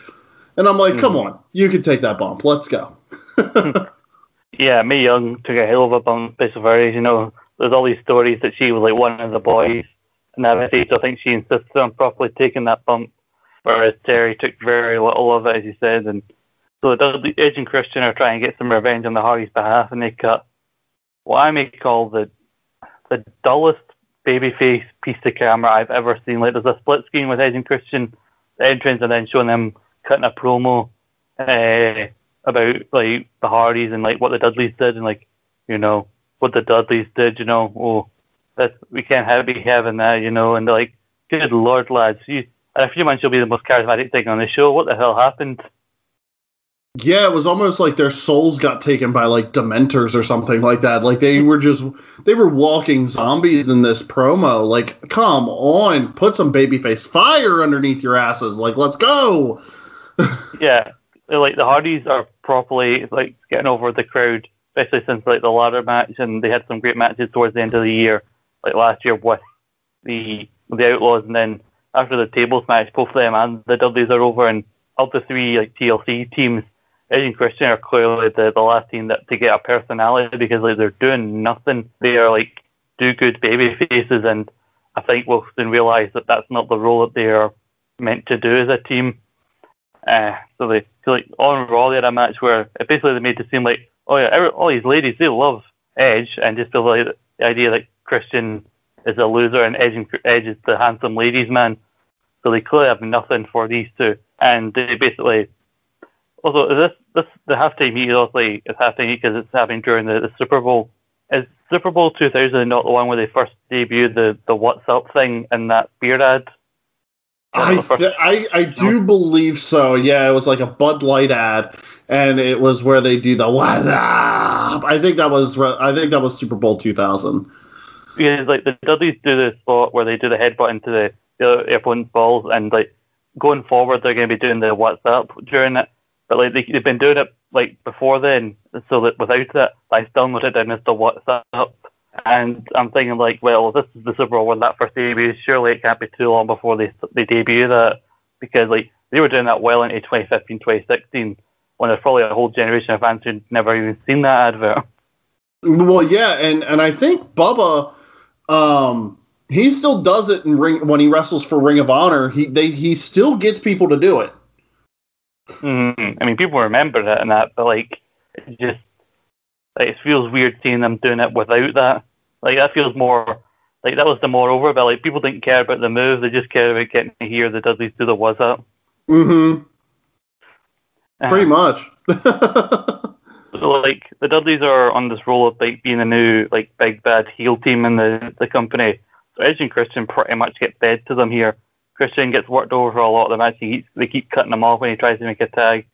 And I'm like, mm-hmm. come on, you can take that bump. Let's go. yeah, Mae Young took a hell of a bump. Basically, you know, there's all these stories that she was like one of the boys and that stage, I think she insisted on properly taking that bump, whereas Terri took very little of it, as you said. And so the Edge and Christian are trying to get some revenge on the Hardys' behalf, and they cut what I may call the the dullest babyface piece of camera I've ever seen. Like there's a split screen with Edge and Christian, entrance, and then showing them cutting a promo uh, about like the Hardys and like what the Dudleys did, and like you know what the Dudleys did. You know, oh that we can't have be having that, you know, and like, good lord, lads, you in a few months you'll be the most charismatic thing on the show. What the hell happened? Yeah, it was almost like their souls got taken by like dementors or something like that. Like they were just they were walking zombies in this promo. Like, come on, put some babyface fire underneath your asses. Like, let's go. yeah, like the Hardys are properly like getting over the crowd, especially since like the ladder match, and they had some great matches towards the end of the year like last year with the the Outlaws, and then after the tables match, both them and the Dudleys are over, and of the three like TLC teams, and Christian are clearly the, the last team that to get a personality because like they're doing nothing. They are like do good baby faces, and I think we'll soon realise that that's not the role that they are meant to do as a team. Uh, so they so like on Raw they had a match where it basically they made it seem like oh yeah every, all these ladies they love Edge and just feel like the idea that Christian is a loser and Edge, and Edge is the handsome ladies man. So they clearly have nothing for these two. And they basically, also is this this the halftime heat is obviously it's halftime heat because it's happening during the, the Super Bowl. Is Super Bowl 2000 not the one where they first debuted the the What's Up thing in that beer ad? I, th- I I do believe so. Yeah, it was like a Bud Light ad, and it was where they do the what up. I think that was I think that was Super Bowl 2000. Because like the Dudleys do the spot where they do the headbutt into the, the opponent's balls, and like going forward they're going to be doing the what's up during it. But like they, they've been doing it like before then, so that without it, I still note it down as the what's up. And I'm thinking like, well, this is the Super Bowl when that first debuted. Surely it can't be too long before they they debut that because like they were doing that well into 2015, 2016 when there's probably a whole generation of fans who'd never even seen that advert. Well, yeah, and and I think Bubba, um, he still does it in ring when he wrestles for Ring of Honor. He they he still gets people to do it. Mm-hmm. I mean, people remember that and that, but like, it just like, it feels weird seeing them doing it without that. Like that feels more like that was the more over, but like people didn't care about the move; they just cared about getting to hear the Dudleys do the was up. Mm-hmm. Uh, Pretty much. so like the Dudleys are on this role of like being a new like big bad heel team in the the company. So Edge and Christian pretty much get bed to them here. Christian gets worked over for a lot of the match. He, they keep cutting him off when he tries to make a tag.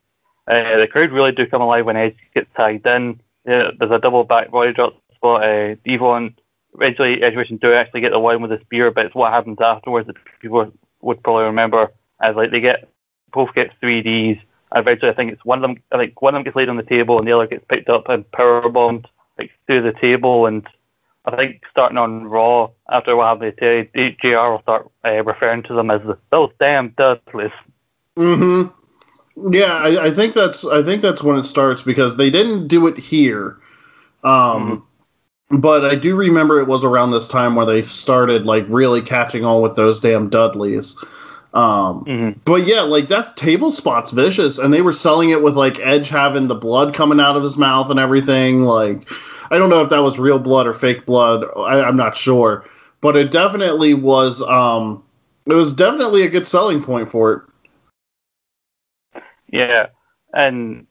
Uh, the crowd really do come alive when Edge gets tagged in. Yeah, there's a double back body drop spot. Uh, Devon eventually Edge Christian do actually get the win with the spear, but it's what happens afterwards that people would probably remember as like they get both get three Ds. Eventually, I think it's one of them. I think one of them gets laid on the table, and the other gets picked up and power bombed like through the table. And I think starting on Raw after what happened to Terri, JR will start uh, referring to them as the, those damn Dudleys. Mm-hmm. Yeah, I, I, think that's I think that's when it starts because they didn't do it here. Um, mm-hmm. But I do remember it was around this time where they started like really catching on with those damn Dudleys. Um, mm-hmm. But yeah, like that table spot's vicious, and they were selling it with like Edge having the blood coming out of his mouth and everything. Like, I don't know if that was real blood or fake blood. I, I'm not sure, but it definitely was. Um, it was definitely a good selling point for it. Yeah, and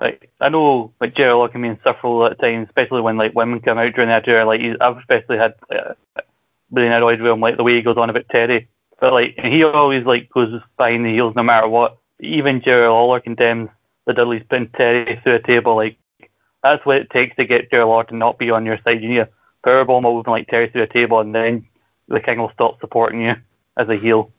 like I know like Jerry Law can be insufferable at times, especially when like women come out during that era. Like I've especially had uh, really annoyed with him, like the way he goes on about Terri. But like he always like goes behind the heels no matter what. Even Jerry Lawler condemns the Dudleys putting Terri through a table. Like that's what it takes to get Jerry Lawler to not be on your side. You need a powerbomb moving like Terri through a table, and then the King will stop supporting you as a heel.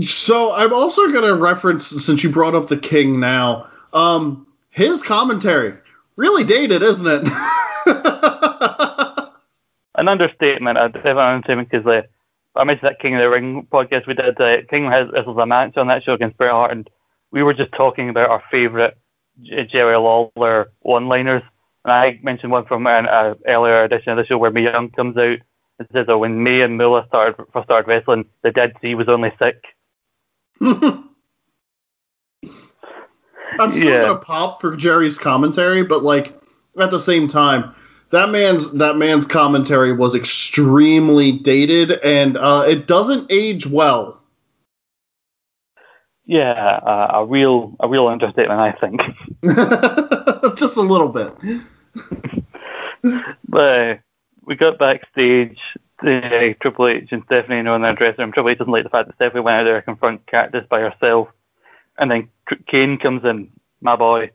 So I'm also going to reference since you brought up the King now. Um, his commentary really dated, isn't it? an understatement. Say an understatement because uh, I mentioned that King of the Ring podcast we did. Uh, King has this was a match on that show against Bret Hart, and we were just talking about our favorite Jerry Lawler one-liners. And I mentioned one from an uh, earlier edition of the show where Mae Young comes out and says that when Mae and Moolah started first started wrestling, the Dead Sea was only sick. I'm still yeah. gonna pop for Jerry's commentary, but like at the same time, that man's that man's commentary was extremely dated and uh, it doesn't age well. Yeah, uh, a real a real understatement, I think. Just a little bit. but we got backstage. Uh, Triple H and Stephanie know in their dressing room. Triple H doesn't like the fact that Stephanie went out there to confront Cactus by herself. And then Kane comes in, my boy.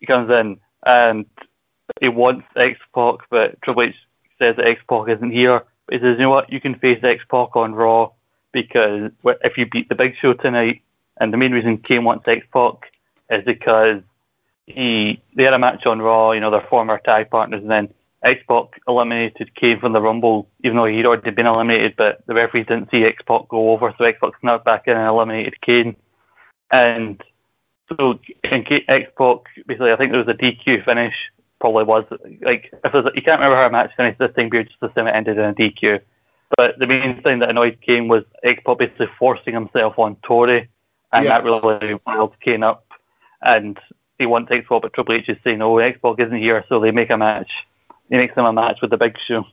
He comes in and he wants X Pac, but Triple H says that X Pac isn't here. But he says, you know what, you can face X Pac on Raw because if you beat the Big Show tonight, and the main reason Kane wants X Pac is because he they had a match on Raw, you know, their former tag partners, and then X Pac eliminated Kane from the Rumble, even though he'd already been eliminated, but the referees didn't see X Pac go over, so X Pac snuck back in and eliminated Kane. And so in X Pac, basically, I think there was a DQ finish, probably was. Like, if you can't remember how a match finished this time period, just assume it ended in a DQ. But the main thing that annoyed Kane was X Pac basically forcing himself on Tori, and yes. that really riled Kane up. And he wants X Pac, but Triple H is saying, oh, X Pac isn't here, so they make a match he makes them a match with the Big Show.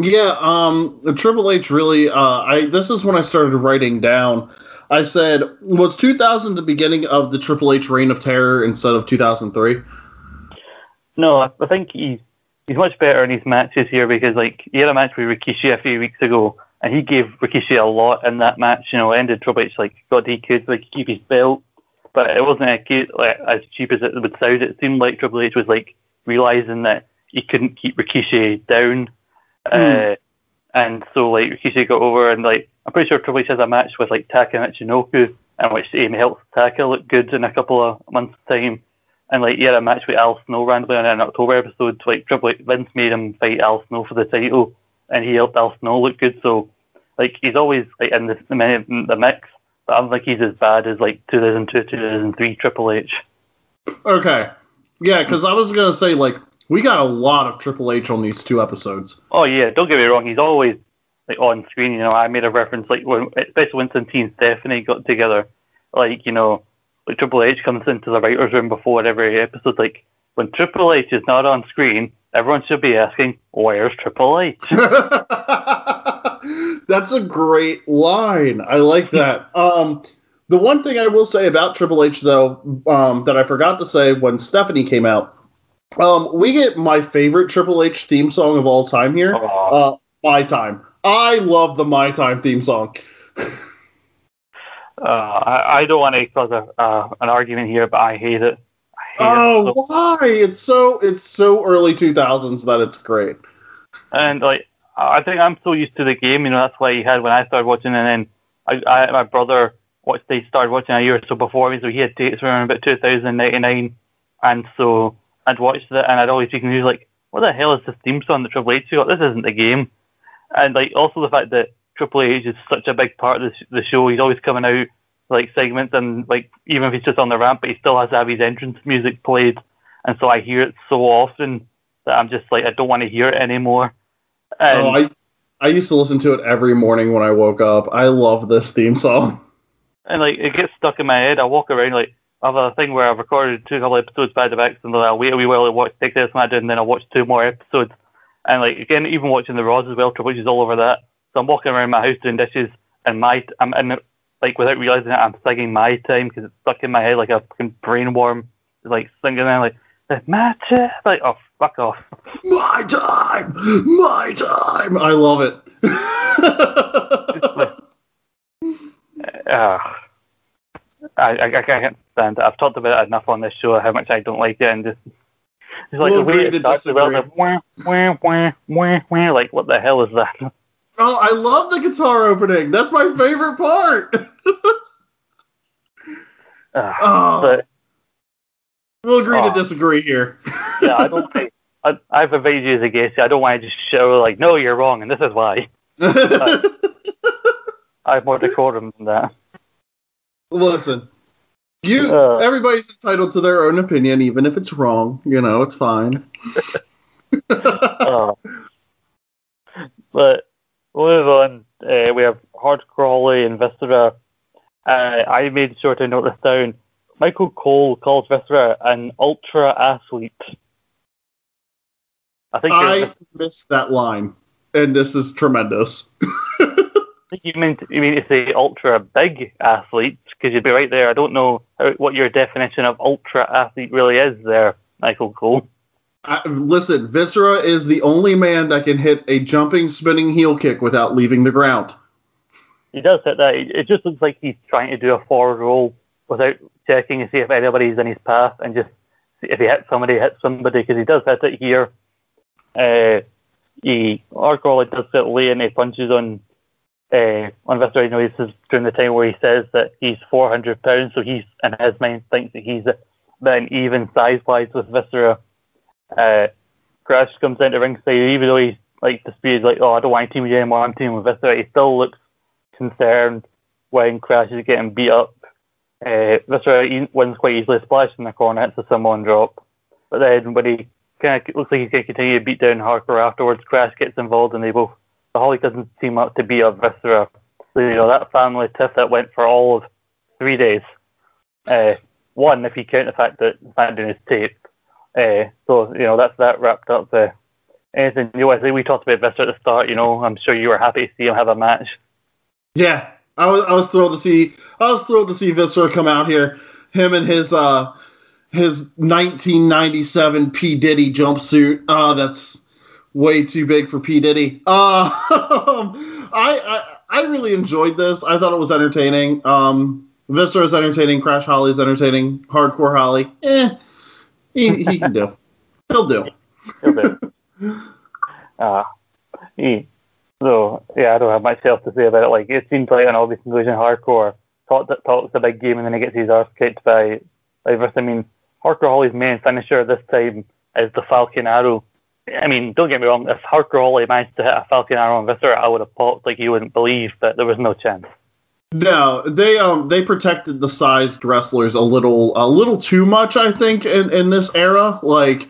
Yeah, um, Triple H really. Uh, I this is when I started writing down I said, was 2000 the beginning of the Triple H reign of terror instead of 2003? No, I I think he's he's much better in his matches here because like he had a match with Rikishi a few weeks ago, and he gave Rikishi a lot in that match. You know, ended Triple H like God he could like keep his belt, but it wasn't a case, like, as cheap as it would sound. It seemed like Triple H was like realizing that he couldn't keep Rikishi down, uh, and so like Rikishi got over and like I'm pretty sure Triple H has a match with like Taka Michinoku, in which Amy helps Taka look good in a couple of months' time. And like he had a match with Al Snow randomly on an October episode. Like Triple H, Vince made him fight Al Snow for the title, and he helped Al Snow look good. So like he's always like in the in the mix, but I don't think he's as bad as like 2002, 2003 Triple H. Okay. Yeah, because I was going to say, like, we got a lot of Triple H on these two episodes. Oh yeah, don't get me wrong. He's always like on screen. You know, I made a reference like when, especially when Santi and Stephanie got together. Like you know, like Triple H comes into the writers' room before every episode. Like when Triple H is not on screen, everyone should be asking, "Where's Triple H?" That's a great line. I like that. Um, the one thing I will say about Triple H, though, um, that I forgot to say when Stephanie came out, um, we get my favorite Triple H theme song of all time here. Uh, My Time. I love the My Time theme song. Uh, I, I don't want to cause a, uh, an argument here, but I hate it. I hate Oh, it so why? It's so it's so early two thousands that it's great. And like, I think I'm so used to the game, you know, that's why he had when I started watching, and then I, I my brother watched. They started watching a year or so before me, so he had dates around about 2099, and so I'd watched it, and I'd always be confused, like, what the hell is this theme song that Triple H got? This isn't the game, and like also the fact that Triple H is such a big part of the, the show. He's always coming out like segments, and like even if he's just on the ramp, but he still has to have his entrance music played, and so I hear it so often that I'm just like I don't want to hear it anymore. Oh, and, oh, I I used to listen to it every morning when I woke up. I love this theme song. and like it gets stuck in my head. I walk around like I have a thing where I've recorded two couple episodes back to back, and then I'll wait a wee while to watch take this and and then I'll watch two more episodes. And like again, even watching the Raws as well, Triple H is all over that. So I'm walking around my house doing dishes, and my I'm in like without realizing it, I'm singing my time because it's stuck in my head like a fucking brain worm, like singing and like my time, like oh fuck off. My time, my time. I love it. Uh, I, I, I can't stand it. I've talked about it enough on this show how much I don't like it, and just it's like We'll the way it to starts the wah, wah, wah, wah, wah, like what the hell is that? oh, I love the guitar opening. That's my favorite part. Uh, Oh, but we'll agree to oh. disagree here. yeah, I don't think I, I've invited you as a guest. I don't want to just show like, no, you're wrong, and this is why. I have more decorum than that. Listen, you. Uh. everybody's entitled to their own opinion, even if it's wrong. You know, it's fine. Uh, but we'll move on. Uh, we have Hardcore Holly and Viscera. Uh, I made sure to note this down. Michael Cole calls Viscera an ultra athlete. I think, you're- missed that line, and this is tremendous. I think you mean to, you mean to say ultra big athlete because you'd be right there. I don't know how, what your definition of ultra athlete really is there, Michael Cole. I, listen, Viscera is the only man that can hit a jumping, spinning heel kick without leaving the ground. He does hit that. It it just looks like he's trying to do a forward roll without checking to see if anybody's in his path and just see if he hits somebody, hits somebody because he does hit it here. Uh, he Arcroll does get lay and he punches on uh, on know, this during the time where he says that he's 400 pounds, so he's in his mind thinks that he's then even size wise with Viscera. Uh, Crash comes into ringside, even though he's like disputed, like, oh, I don't want to team with you anymore. I'm teaming with Viscera. He still looks concerned when Crash is getting beat up. Uh, Viscera wins quite easily, splashes in the corner, hits a Samoan drop. But then when he kind of looks like he's going to continue to beat down Harper afterwards, Crash gets involved and they both, the Holly doesn't seem up to be a Viscera. So, you know, that family tiff that went for all of three days. Uh, one, if you count the fact that Brandon is taped. Uh, so, you know, that's that wrapped up. Uh, anything new? I think we talked about Viscera at the start, you know, I'm sure you were happy to see him have a match. Yeah, I was I was thrilled to see I was thrilled to see Viscera come out here. Him and his uh his 1997 P Diddy jumpsuit. Uh that's way too big for P Diddy. Uh I, I I really enjoyed this. I thought it was entertaining. Um Viscera is entertaining. Crash Holly is entertaining. Hardcore Holly, eh, he, he can do. He'll do. He'll do. uh, he, so yeah, I don't have much else to say about it. Like it seems like an obvious conclusion. Hardcore talks talks a big game and then he gets his arse kicked by by I mean, Hardcore Holly's main finisher this time is the Falcon Arrow. I mean, don't get me wrong. If Hardcore Holly managed to hit a Falcon Arrow on Viscera, I would have popped like you wouldn't believe, but there was no chance. No, they um they protected the sized wrestlers a little a little too much, I think, in, in this era. Like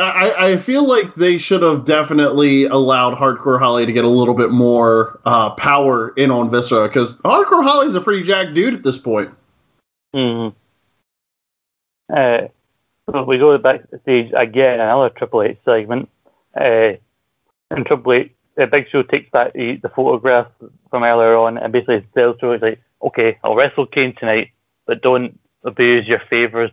I, I feel like they should have definitely allowed Hardcore Holly to get a little bit more uh, power in on Viscera because Hardcore Holly's a pretty jacked dude at this point. Hmm. Uh, we go backstage again, another Triple H segment. Uh, and Triple H the Big Show takes back the, the photograph from earlier on and basically tells Joe, he's like, okay, I'll wrestle Kane tonight, but don't abuse your favors.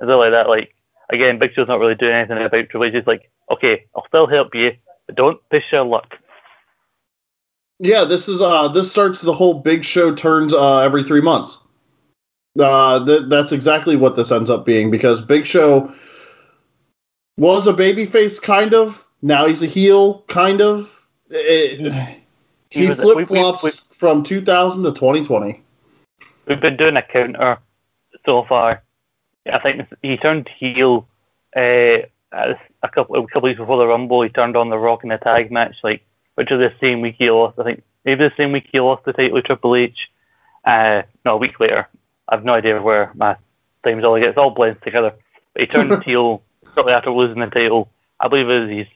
And like that. Like, again, Big Show's not really doing anything about Triple H. He's like, okay, I'll still help you, but don't push your luck. Yeah, this is uh this starts the whole Big Show turns uh every three months. Uh, th- that's exactly what this ends up being because Big Show was a babyface, kind of. Now he's a heel, kind of it, he, he flip flops from 2000 to 2020. We've been doing a counter so far. I think he turned heel uh, a couple a couple weeks before the Rumble. He turned on the Rock in a tag match, like which is the same week he lost. I think maybe the same week he lost the title to Triple H. Uh, no, a week later. I have no idea where my time's all gets all blends together. But he turned heel shortly after losing the title. I believe it was his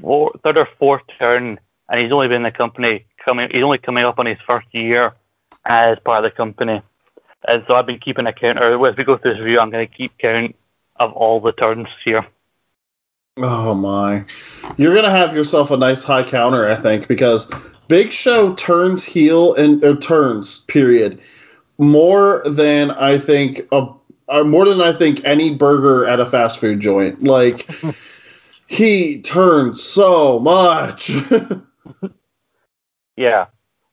four, third or fourth turn, and he's only been in the company coming. He's only coming up on his first year as part of the company, and so I've been keeping a count. Or as we go through this review, I'm going to keep count of all the turns here. Oh my! You're gonna have yourself a nice high counter, I think, because Big Show turns heel and uh, turns period more than I think a uh, more than I think any burger at a fast food joint. Like he turns so much. yeah.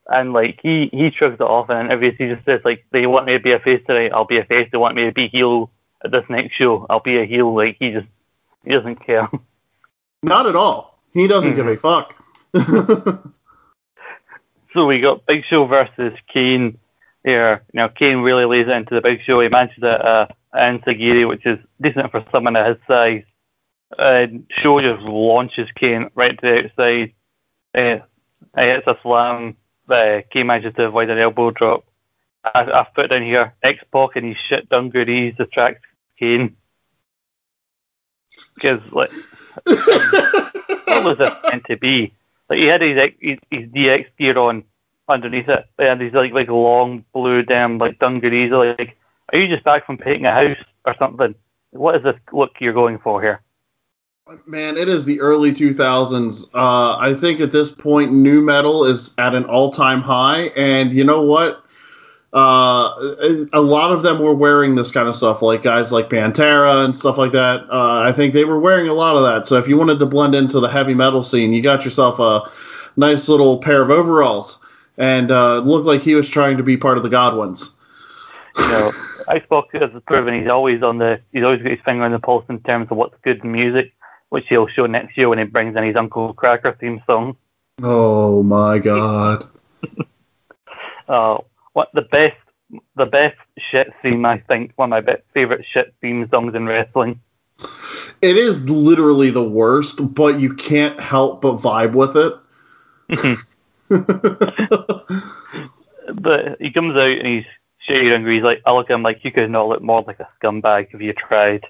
And like he he shrugs it off and he just says like they want me to be a face tonight, I'll be a face. They want me to be heel at this next show, I'll be a heel. Like he just he doesn't care. Not at all. He doesn't mm-hmm. give a fuck. so we got Big Show versus Kane here. Now Kane really lays it into the Big Show. He matches it uh, Enzuigiri, which is decent for someone of his size uh, Show just launches Kane right to the outside. Uh, hits a slam. Uh, Kane manages to avoid an elbow drop. I, I've put down here X Pac and his shit dungarees attracts Kane. Because, like, what was it meant to be? Like, he had his, his, his DX gear on underneath it, and these like like long blue damn like dungarees. Like, are you just back from painting a house or something? What is this look you're going for here? Man, it is the early 2000s. Uh, I think at this point, nu metal is at an all time high. And you know what? Uh, a lot of them were wearing this kind of stuff, like guys like Pantera and stuff like that. Uh, I think they were wearing a lot of that. So if you wanted to blend into the heavy metal scene, you got yourself a nice little pair of overalls and uh, looked like he was trying to be part of the Godwins. You know, Icebox has proven he's always on the he's always got his finger on the pulse in terms of what's good music which he'll show next year when he brings in his Uncle Kracker theme song. Oh my god! uh, what the best, the best shit theme I think one of my favorite shit theme songs in wrestling. It is literally the worst, but you can't help but vibe with it. but he comes out and he's shady angry. He's like, I look at him like you could not look more like a scumbag if you tried.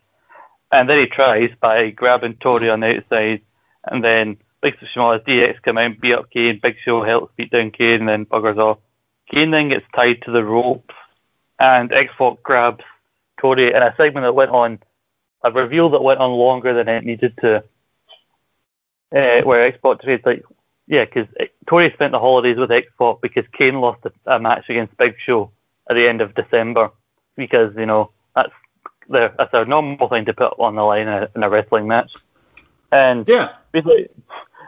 And then he tries by grabbing Tori on the outside, and then Big Small DX come out beat up Kane. Big Show helps beat down Kane, and then buggers off. Kane then gets tied to the ropes, and X Pac grabs Tori in a segment that went on, a reveal that went on longer than it needed to, uh, where X Pac trades like, yeah, because uh, Tori spent the holidays with X Pac because Kane lost a, a, match against Big Show at the end of December because you know that's that's a normal thing to put on the line in a, in a wrestling match. And yeah, basically,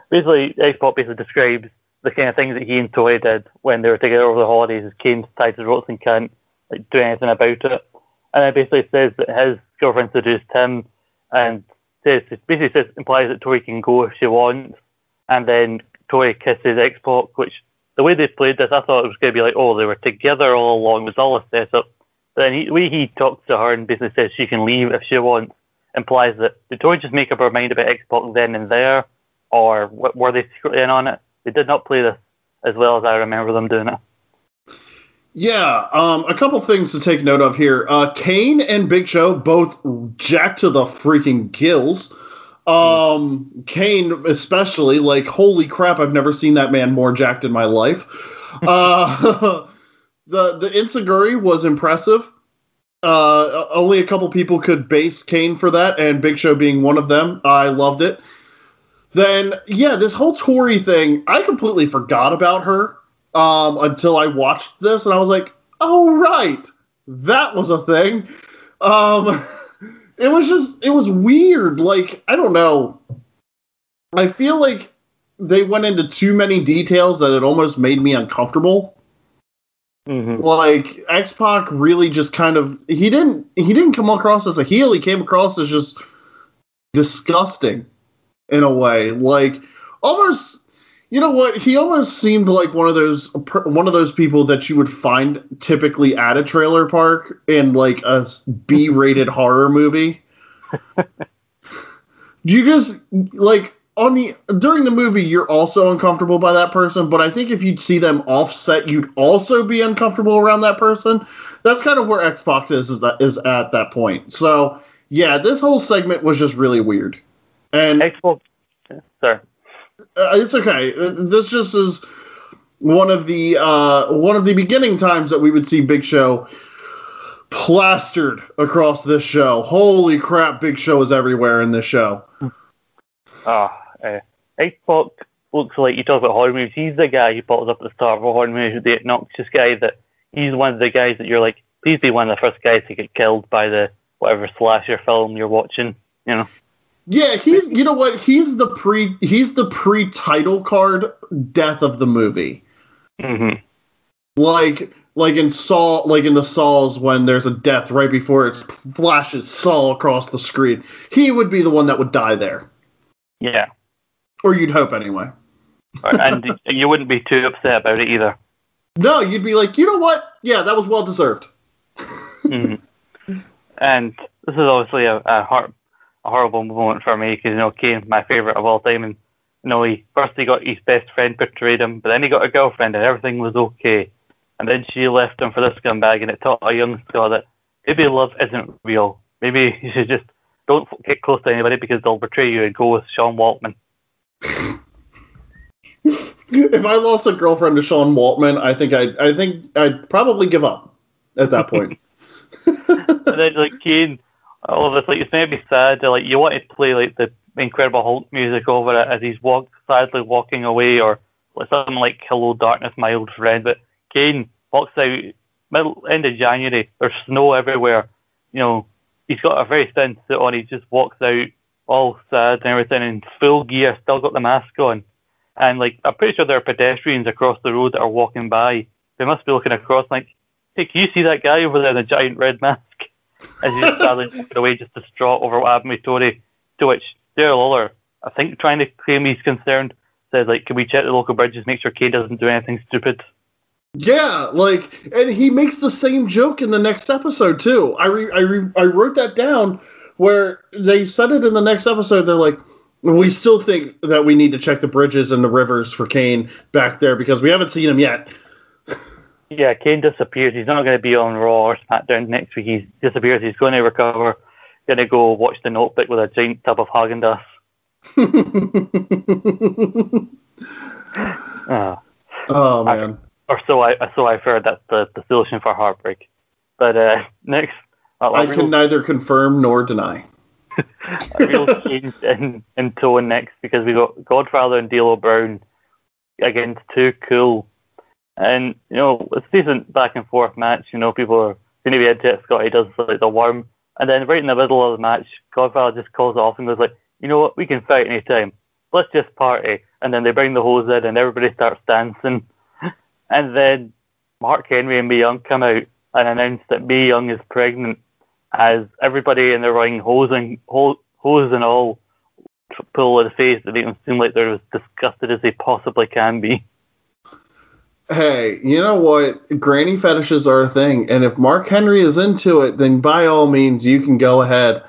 basically X Pac basically describes the kind of things that he and Tori did when they were together over the holidays. Is Kane's tied to the ropes and can't like do anything about it. And it basically says that his girlfriend seduced him, and says basically says implies that Tori can go if she wants, and then Tori kisses X Pac, which the way they played this, I thought it was going to be like, oh, they were together all along. It was all a setup. But then he, the way he talks to her and basically says she can leave if she wants implies that did just make up her mind about X Pac then and there, or were they secretly in on it? They did not play this as well as I remember them doing it. Yeah, um, a couple things to take note of here. Uh, Kane and Big Show both jacked to the freaking gills. Um, Kane, especially, like, holy crap, I've never seen that man more jacked in my life. Uh, the the Enzuigiri was impressive. Uh, only a couple people could base Kane for that, and Big Show being one of them. I loved it. Then, yeah, this whole Tori thing, I completely forgot about her um, until I watched this, and I was like, oh, right, that was a thing. Um, it was just it was weird. Like I don't know. I feel like they went into too many details that it almost made me uncomfortable. Mm-hmm. Like X Pac really just kind of he didn't he didn't come across as a heel. He came across as just disgusting in a way. Like almost you know what? He almost seemed like one of those one of those people that you would find typically at a trailer park in like a B-rated horror movie. you just like on the during the movie you're also uncomfortable by that person, but I think if you'd see them offset, you'd also be uncomfortable around that person. That's kind of where Xbox is is that is at that point. So yeah, this whole segment was just really weird. And Xbox, sorry. Uh, it's okay. Uh, this just is one of the uh, one of the beginning times that we would see Big Show plastered across this show. Holy crap! Big Show is everywhere in this show. Ah, oh, uh, Xbox looks like you talk about horror movies. He's the guy who pops up at the start of a horror movie, the obnoxious guy that he's one of the guys that you're like, please be one of the first guys to get killed by the whatever slasher film you're watching. You know. Yeah, he's you know what? He's the pre he's the pre title card death of the movie. Mm-hmm. Like like in Saw like in the Saws when there's a death right before it flashes Saw across the screen. He would be the one that would die there. Yeah. Or you'd hope anyway. and you wouldn't be too upset about it either. No, you'd be like, you know what? Yeah, that was well deserved. mm-hmm. And this is obviously a, a heart a horrible moment for me because you know Kane's my favorite of all time, and you know he first he got his best friend betrayed him, but then he got a girlfriend and everything was okay, and then she left him for this scumbag, and it taught a young Scott that maybe love isn't real. Maybe you should just don't get close to anybody because they'll betray you and go with Sean Waltman. if I lost a girlfriend to Sean Waltman, I think I I think I'd probably give up at that point. and then like Kane all of this. It's maybe sad. Like you want to play like the Incredible Hulk music over it as he's walk sadly walking away, or like something like "Hello Darkness, My Old Friend." But Kane walks out middle end of January. There's snow everywhere. You know, he's got a very thin suit on. He just walks out all sad and everything in full gear, still got the mask on. And like I'm pretty sure there are pedestrians across the road that are walking by. They must be looking across like, hey, can you see that guy over there in the giant red mask? As he's sadly walking away, just distraught over what happened with Tori. To which Daryl Lawler, I think, trying to claim he's concerned, says like, "Can we check the local bridges, make sure Kane doesn't do anything stupid?" Yeah, like, and he makes the same joke in the next episode too. I re, I re, I wrote that down where they said it in the next episode. They're like, we still think that we need to check the bridges and the rivers for Kane back there because we haven't seen him yet. Yeah, Kane disappears. He's not going to be on Raw or SmackDown next week. He disappears. He's going to recover. Going to go watch the Notebook with a giant tub of Haagen Dazs. oh. oh man. I, or so I so I've heard that's the, the solution for heartbreak. But uh, next, uh, I can neither confirm nor deny. a real change in, in tone next because we got Godfather and D'Lo Brown against Too Cool. And, you know, it's a decent back and forth match. You know, people are going to be into it. Scotty does like the worm. And then right in the middle of the match, Godfather just calls it off and goes like, you know what, we can fight anytime. Let's just party. And then they bring the hose in and everybody starts dancing. And then Mark Henry and Mae Young come out and announce that Mae Young is pregnant as everybody in the ring, hose and, hose, hose and all, pull the face that make them seem like they're as disgusted as they possibly can be. Hey, you know what? Granny fetishes are a thing, and if Mark Henry is into it, then by all means, you can go ahead.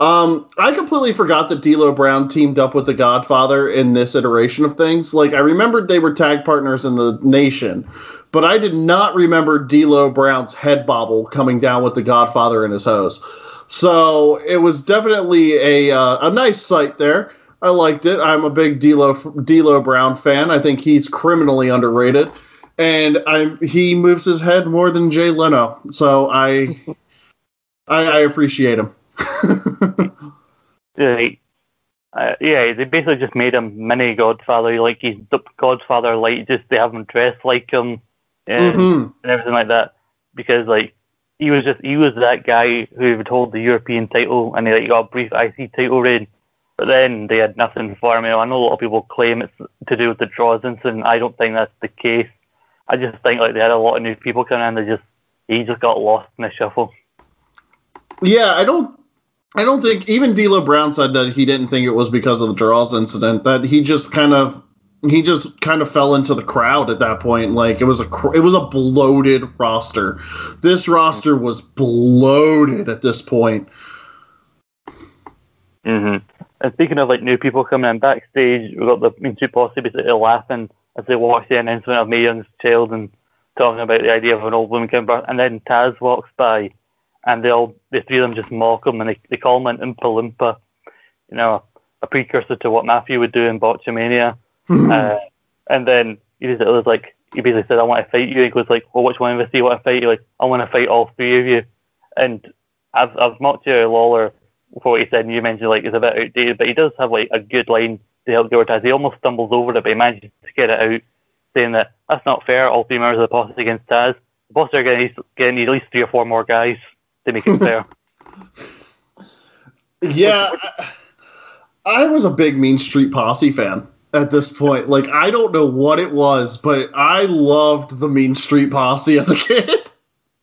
Um, I completely forgot that D'Lo Brown teamed up with the Godfather in this iteration of things. Like I remembered they were tag partners in the Nation, but I did not remember D'Lo Brown's head bobble coming down with the Godfather in his hose. So it was definitely a uh, a nice sight there. I liked it. I'm a big D'Lo D'Lo Brown fan. I think he's criminally underrated, and I he moves his head more than Jay Leno. So I I, I appreciate him. yeah, uh, yeah, they basically just made him mini Godfather. Like he's Godfather, like just they have him dressed like him and, mm-hmm. and everything like that. Because like he was just he was that guy who would hold the European title and he like, got a brief IC title reign. But then they had nothing for him. I know a lot of people claim it's to do with the Droz incident. I don't think that's the case. I just think like they had a lot of new people coming in. They just he just got lost in the shuffle. Yeah, I don't I don't think even D'Lo Brown said that he didn't think it was because of the Droz incident. That he just kind of he just kind of fell into the crowd at that point. Like it was a it was a bloated roster. This roster was bloated at this point. Mm-hmm. And speaking of like new people coming in backstage, we got the I mean, two posse basically laughing as they watch the announcement of Mae Young's child and talking about the idea of an old woman coming back. And then Taz walks by and they all the three of them just mock him and they, they call him an Oompa Loompa, you know, a precursor to what Maffew would do in Botchamania. Mm-hmm. Uh, and then he was, it was like he basically said, "I want to fight you." He goes like, "Well, which one of us do you want to fight?" you like, "I want to fight all three of you." And I've I've mocked you Lawler for what he said, and you mentioned like it's a bit outdated, but he does have like a good line to help George He almost stumbles over it, but he manages to get it out, saying that that's not fair. All three members of the posse against Taz. The posse are getting, getting at least three or four more guys to make it fair. yeah, I, I was a big Mean Street Posse fan at this point. Like, I don't know what it was, but I loved the Mean Street Posse as a kid.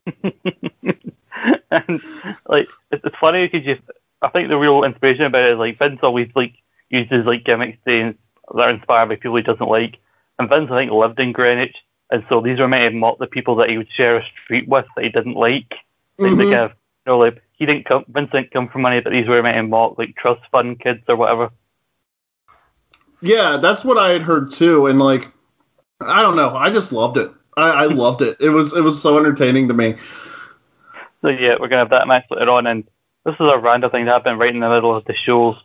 and like, it's, it's funny because you, I think the real inspiration about it is like Vince always like uses like gimmicks things that are inspired by people he doesn't like. And Vince, I think, lived in Greenwich, and so these were meant to mock the people that he would share a street with that he didn't like. Like mm-hmm. kind of, you know, like he didn't come, Vince didn't come from money, but these were meant to mock like trust fund kids or whatever. Yeah, that's what I had heard too, and like, I don't know, I just loved it. I, I loved it. It was it was so entertaining to me. So yeah, we're gonna have that match later on, and this is a random thing that happened right in the middle of the show,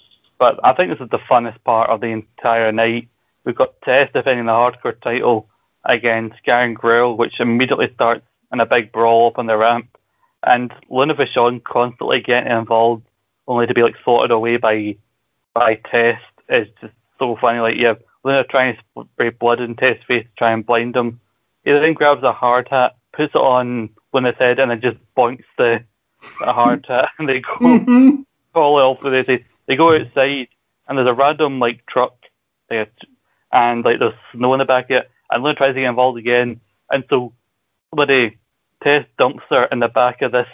but I think this is the funnest part of the entire night. We've got Test defending the hardcore title against Gangrel, which immediately starts in a big brawl up on the ramp and Luna Vachon constantly getting involved, only to be like sorted away by by Test is just so funny. Like yeah, Luna trying to spray blood in Test's face to try and blind him. He then grabs a hard hat, puts it on Luna's head, and then just boinks the, the hard hat, and they go mm-hmm. all off with it. They go outside, and there's a random like truck, there, and like there's snow in the back of it, and Luna tries to get involved again, and so somebody Test dumps her in the back of this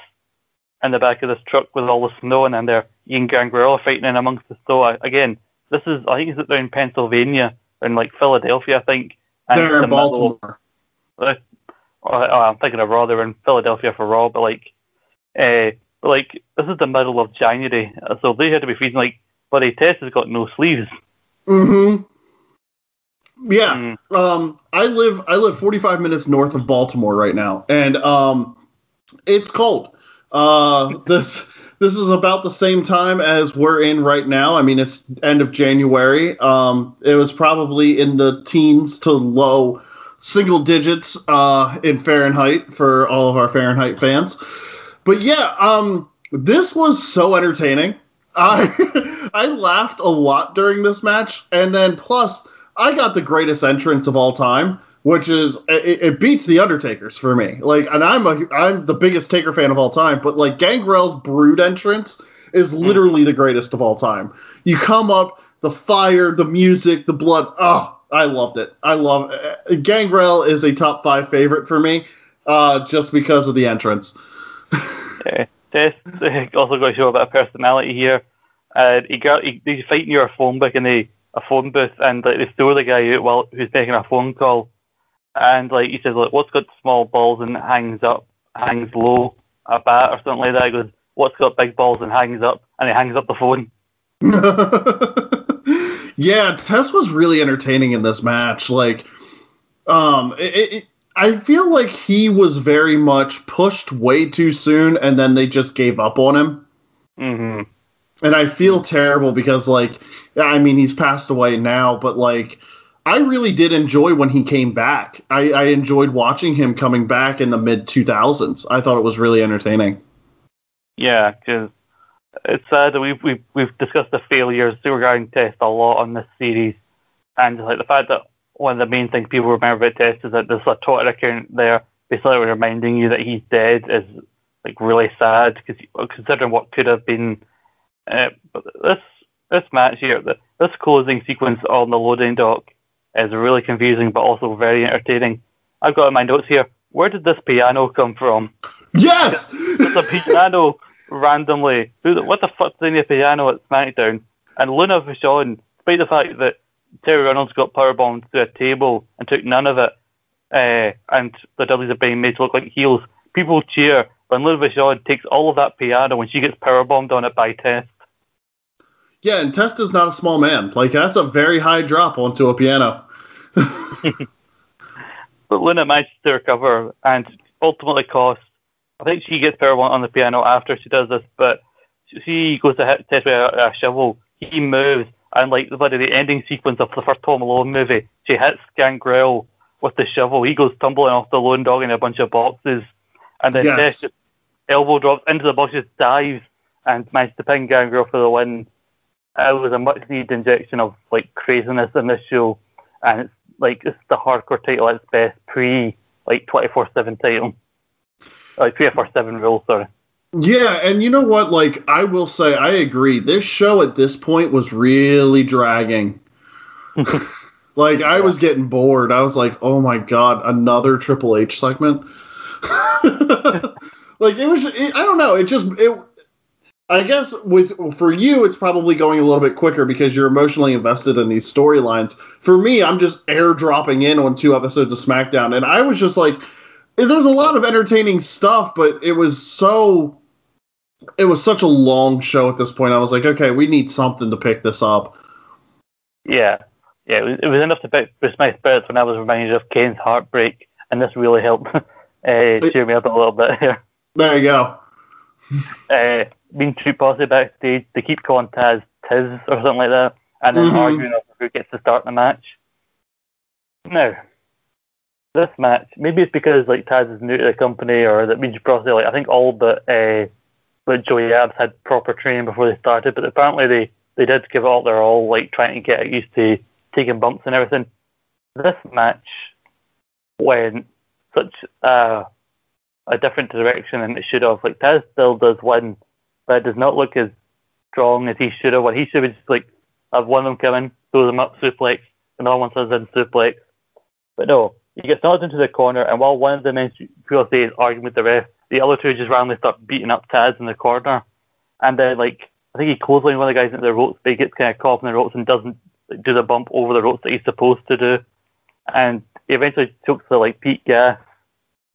in the back of this truck with all the snow and then there Ian Gangrel fighting in amongst the snow. Again, this is I think it's in Pennsylvania in like Philadelphia, I think. And they're in Baltimore. uh, oh, I'm thinking of Raw. They're in Philadelphia for Raw, but like, uh, like this is the middle of January, so they had to be freezing. Like, buddy, Test has got no sleeves. Mm-hmm. Yeah. Mm. Um, I live I live 45 minutes north of Baltimore right now, and um, it's cold. Uh, this this is about the same time as we're in right now. I mean, it's end of January. Um, it was probably in the teens to low single digits uh, in Fahrenheit for all of our Fahrenheit fans. But yeah, um, this was so entertaining. I I laughed a lot during this match, and then plus I got the greatest entrance of all time, which is it, it, beats the Undertaker's for me. Like, and I'm a I'm the biggest Taker fan of all time, but like Gangrel's Brood entrance is literally the greatest of all time. You come up, the fire, the music, the blood. Oh, I loved it. I love it. Gangrel is a top five favorite for me, uh, just because of the entrance. yeah, Test also got to show a bit of personality here. Uh, he got he, he's fighting your phone book in the a phone booth, and like they throw the guy out while who's taking a phone call, and like he says, like, "What's got small balls and hangs up, hangs low, a bat or something like that?" He goes, "What's got big balls and hangs up?" And he hangs up the phone. yeah, Test was really entertaining in this match. Like, um, it, it, I feel like he was very much pushed way too soon, and then they just gave up on him. Mm-hmm. And I feel terrible because, like, I mean, he's passed away now, but like, I really did enjoy when he came back. I, I enjoyed watching him coming back in the mid 2000s. I thought it was really entertaining. Yeah, because it's sad that we've, we've we've discussed the failures regarding Test a lot on this series, and like the fact that one of the main things people remember about Test is that there's a Twitter account there basically reminding you that he's dead is like really sad because considering what could have been. Uh, but this this match here, the, this closing sequence on the loading dock is really confusing but also very entertaining. I've got in my notes here. Where did this piano come from? Yes, it's a piano randomly. Who, what the fuck's in the piano at SmackDown? And Luna Vachon, despite the fact that Terri Runnels got powerbombed to a table and took none of it, uh, and the Dudleys are being made to look like heels, people cheer when Luna Vachon takes all of that piano when she gets powerbombed on it by Test. Yeah, and Test is not a small man. Like that's a very high drop onto a piano. but Luna manages to recover and ultimately costs I think she gets power on the piano after she does this, but she goes to hit Test with a, a shovel. He moves, and like the the ending sequence of the first Home Alone movie, she hits Gangrel with the shovel. He goes tumbling off the lone dog in a bunch of boxes, and then yes. Test elbow drops into the boxes, dives, and manages to pin Gangrel for the win. It was a much needed injection of like craziness in this show, and it's like it's the hardcore title at its best pre like twenty four seven title like three four seven rule. Sorry. Yeah, and you know what? Like, I will say, I agree. This show at this point was really dragging. like, I was getting bored. I was like, oh my god, another Triple H segment. like, it was. It, I don't know. It just it. I guess with for you, it's probably going a little bit quicker because you're emotionally invested in these storylines. For me, I'm just airdropping in on two episodes of SmackDown, and I was just like there's a lot of entertaining stuff, but it was so it was such a long show at this point. I was like, okay, we need something to pick this up. Yeah, yeah, it was, it was enough to pick boost my spirits when I was reminded of Kane's heartbreak, and this really helped uh, cheer me up a little bit here. There you go. uh, Mean Street Posse backstage, they keep calling Taz Tiz or something like that, and then mm-hmm. arguing over who gets to start the match. Now, this match, maybe it's because like Taz is new to the company or that means probably like I think all but uh, but Joey Abs had proper training before they started, but apparently they they did give it all their all, like trying to get used to taking bumps and everything. This match went such a a different direction than it should have. Like Taz still does win, but it does not look as strong as he should have. What he should have just like have one of them come in, throw them up suplex, another one says in suplex. But no, he gets knocked into the corner, and while one of the men say is arguing with the ref, the other two just randomly start beating up Taz in the corner. And then, like, I think he clotheslined one of the guys into the ropes, but he gets kind of caught in the ropes and doesn't do the bump over the ropes that he's supposed to do. And he eventually took the, like, Pete Gas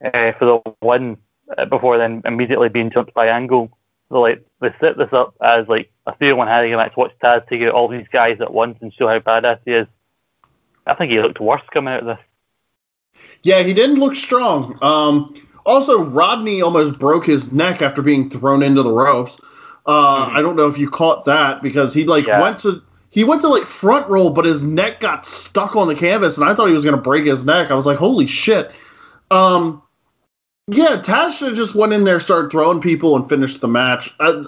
uh, for the win uh, before then immediately being jumped by Angle. So, like, they set this up as, like, a three-one handicap match. Watch Taz take out all these guys at once and show how badass he is. I think he looked worse coming out of this. Yeah, he didn't look strong. Um, also, Rodney almost broke his neck after being thrown into the ropes. Uh, mm-hmm. I don't know if you caught that because he like yeah. went to he went to like front roll, but his neck got stuck on the canvas, and I thought he was going to break his neck. I was like, holy shit. Um, yeah, Tasha just went in there, started throwing people, and finished the match. Uh,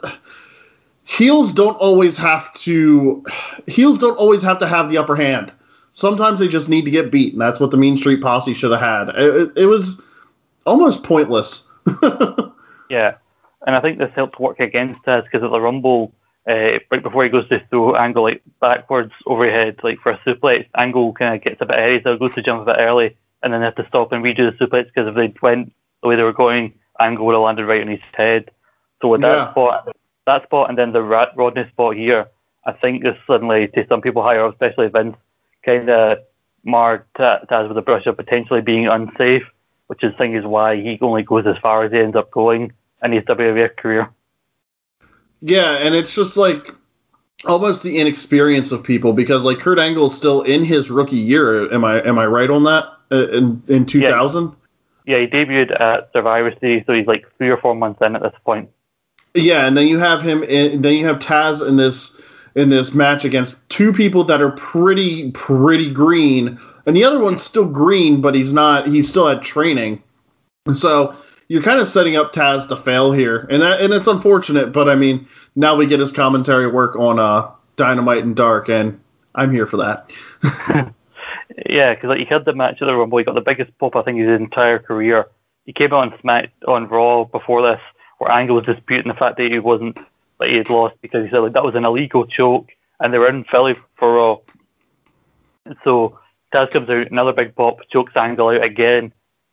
heels don't always have to heels don't always have to have the upper hand Sometimes they just need to get beat, and that's what the Mean Street Posse should have had. It, it, it was almost pointless. yeah, and I think this helped work against us because at the Rumble, uh, right before he goes to throw Angle like backwards overhead, like for a suplex, Angle kind of gets a bit ahead, so goes to jump a bit early, and then they have to stop and redo the suplex because if they went the way they were going, Angle would have landed right on his head. So with that yeah. spot, that spot, and then the Rodney spot here, I think this suddenly, to some people higher, up, especially Vince, kind of marred Taz with a brush of potentially being unsafe, which is thing is why he only goes as far as he ends up going in his WWF career. Yeah, and it's just like almost the inexperience of people because like Kurt Angle is still in his rookie year. Am I am I right on that? Uh, in in two thousand. Yeah. yeah, he debuted at Survivor Series, so he's like three or four months in at this point. Yeah, and then you have him. In, then you have Taz in this in this match against two people that are pretty pretty green, and the other one's still green, but he's not. He's still at training, and so you're kind of setting up Taz to fail here, and that and it's unfortunate. But I mean, now we get his commentary work on uh, Dynamite and Dark, and I'm here for that. yeah, because like he had the match at the Rumble, he got the biggest pop I think his entire career. He came on Smack on Raw before this, where Angle was disputing the fact that he wasn't that he had lost because he said like that was an illegal choke, and they were in Philly for Raw. So Taz comes out, another big pop, chokes Angle out again,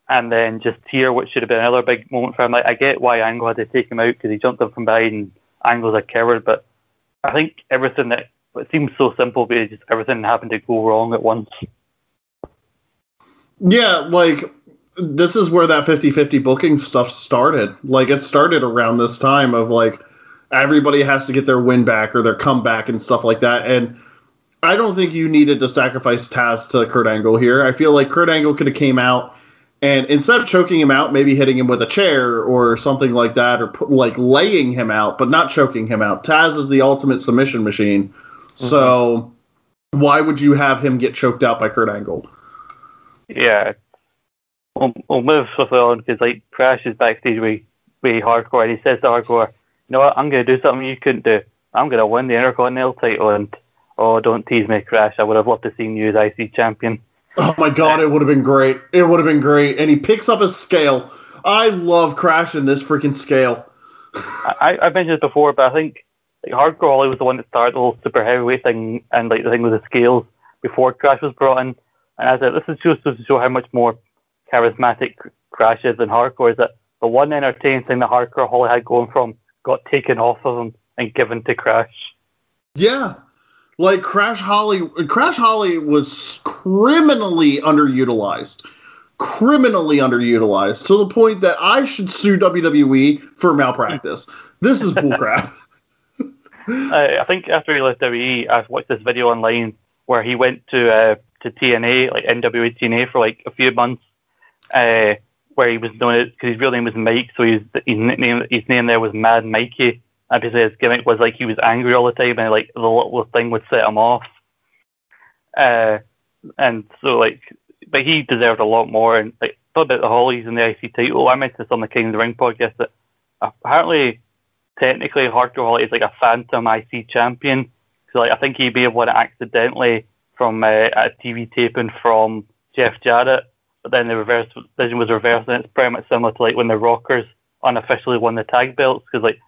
and then just here, which should have been another big moment for him. Like I get why Angle had to take him out because he jumped up from behind. and Angle's a coward, but I think everything that it seems so simple, but just everything happened to go wrong at once. Yeah, like this is where that 50-50 booking stuff started. Like it started around this time of like everybody has to get their win back or their comeback and stuff like that. And I don't think you needed to sacrifice Taz to Kurt Angle here. I feel like Kurt Angle could have came out and instead of choking him out, maybe hitting him with a chair or something like that, or put, like laying him out, but not choking him out. Taz is the ultimate submission machine. Mm-hmm. So why would you have him get choked out by Kurt Angle? Yeah. We'll, we'll move swiftly on because like Crash is backstage way, way Hardcore and he says to Hardcore, know what, I'm going to do something you couldn't do. I'm going to win the Intercontinental title and, oh, don't tease me, Crash. I would have loved to see you as IC champion. Oh my god, it would have been great. It would have been great. And he picks up a scale. I love crashing this freaking scale. I, I've mentioned this before, but I think like Hardcore Holly was the one that started the whole super heavyweight thing and like the thing with the scales before Crash was brought in. And I said, this is just to show how much more charismatic Crash is than Hardcore. Is that the one entertaining thing that Hardcore Holly had going from got taken off of him and given to Crash. Yeah, like Crash Holly, Crash Holly was criminally underutilized, criminally underutilized to the point that I should sue WWE for malpractice. this is bullcrap. I, I think after he left WWE, I've watched this video online where he went to uh, to TNA, like NWA TNA, for like a few months, uh, where he was doing it because his real name was Mike, so his his nickname his name there was Mad Mikey Obviously, his gimmick was like he was angry all the time, and like the little thing would set him off. Uh, and so like, but he deserved a lot more. And like, talk about the Hollies and the IC title. I mentioned this on the King of the Ring podcast that apparently, technically, Hardcore Holly is like a phantom IC champion. So like, I think he may have won it accidentally from uh, a TV taping from Jeff Jarrett. But then the reverse decision was reversed, and it's pretty much similar to like when the Rockers unofficially won the tag belts because like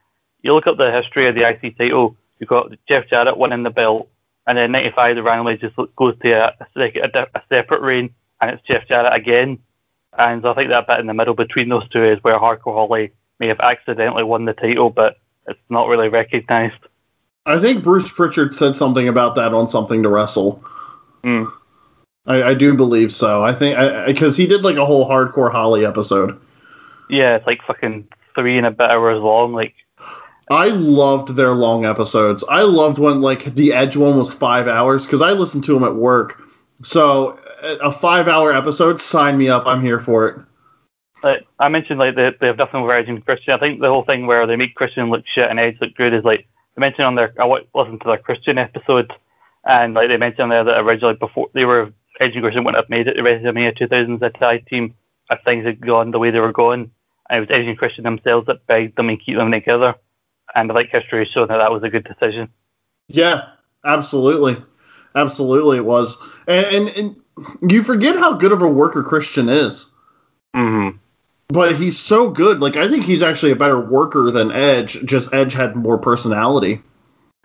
you look up the history of the IC title, you've got Jeff Jarrett winning the belt, and then 95 the randomly just goes to a, a, a, separate reign, and it's Jeff Jarrett again. And I think that bit in the middle between those two is where Hardcore Holly may have accidentally won the title, but it's not really recognised. I think Bruce Pritchard said something about that on Something to Wrestle. Mm. I, I, do believe so. I think because he did like a whole Hardcore Holly episode. Yeah, it's like fucking three and a bit hours long. Like I loved their long episodes. I loved when like the Edge one was five hours because I listened to them at work. So a five hour episode, sign me up. I'm here for it. I mentioned like they, they have nothing over Edge and Christian. I think the whole thing where they make Christian look shit and Edge look good is like they mentioned on their I listened to their Christian episode and like they mentioned there that originally before they were Edge and Christian wouldn't have made it the WrestleMania 2000s a tag team if things had gone the way they were going. And it was Edge and Christian themselves that begged them and keep them together and I like history showing that that was a good decision. Yeah, absolutely. absolutely it was. And, and, and you forget how good of a worker Christian is. Mm-hmm. But he's so good. Like I think he's actually a better worker than Edge. Just Edge had more personality.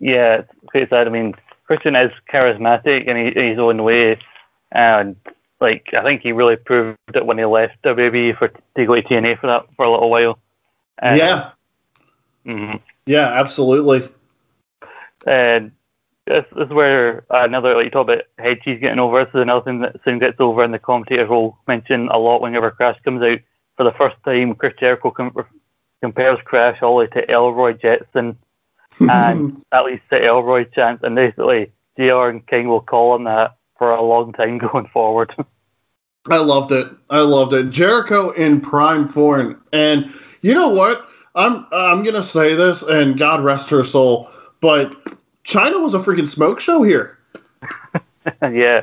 yeah, it's I mean, Christian is charismatic in, in his own way, and like I think he really proved it when he left WWE for to go to TNA for that for a little while. yeah. Mm-hmm. Yeah, absolutely. And this, this is where another like you talk about head cheese getting over. This is another thing that soon gets over, and the commentators will mention a lot whenever Crash comes out. For the first time, Chris Jericho com- compares Crash Holly to Elroy Jetson, and at least the Elroy chance, and basically JR and King will call on that for a long time going forward. I loved it. I loved it. Jericho in prime form, and you know what? I'm I'm gonna say this, and God rest her soul, but Chyna was a freaking smoke show here. yeah,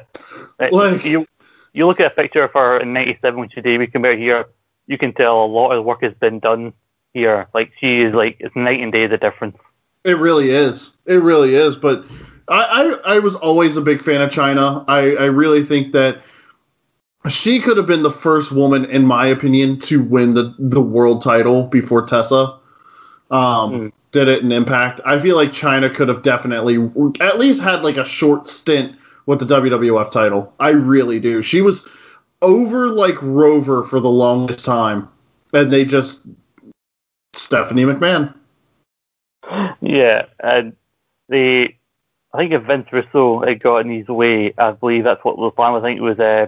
uh, like you you look at a picture of her in '97 when she debuted compared here, you can tell a lot of work has been done here. Like she is like it's night and day the difference. It really is. It really is. But I I, I was always a big fan of Chyna. I I really think that she could have been the first woman, in my opinion, to win the the world title before Tessa. Um, mm did it in Impact. I feel like Chyna could have definitely at least had like a short stint with the WWF title. I really do. She was over like Rover for the longest time, and they just Stephanie McMahon. Yeah, and the I think if Vince Russo had got in his way, I believe that's what the plan was. I think it was uh,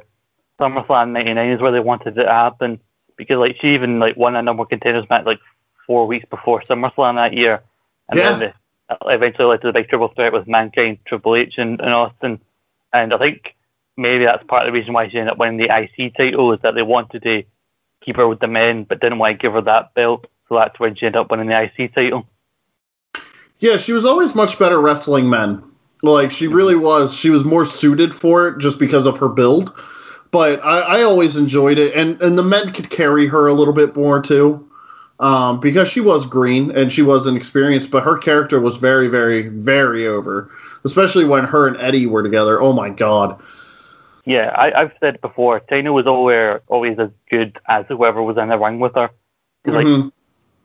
SummerSlam '99 is where they wanted it to happen because like she even like won a number of contenders match like four weeks before SummerSlam that year. And yeah. then they eventually led to the big triple threat with Mankind, Triple H, and, and Austin. And I think maybe that's part of the reason why she ended up winning the IC title is that they wanted to keep her with the men, but didn't want to give her that belt. So that's when she ended up winning the IC title. Yeah, she was always much better wrestling men. Like she really was. She was more suited for it just because of her build. But I, I always enjoyed it, and and the men could carry her a little bit more too um, because she was green and she was inexperienced, but her character was very, very, very over, especially when her and Eddie were together. Oh my god. Yeah, I, have said before, Chyna was always always as good as whoever was in the ring with her. Like, mm-hmm.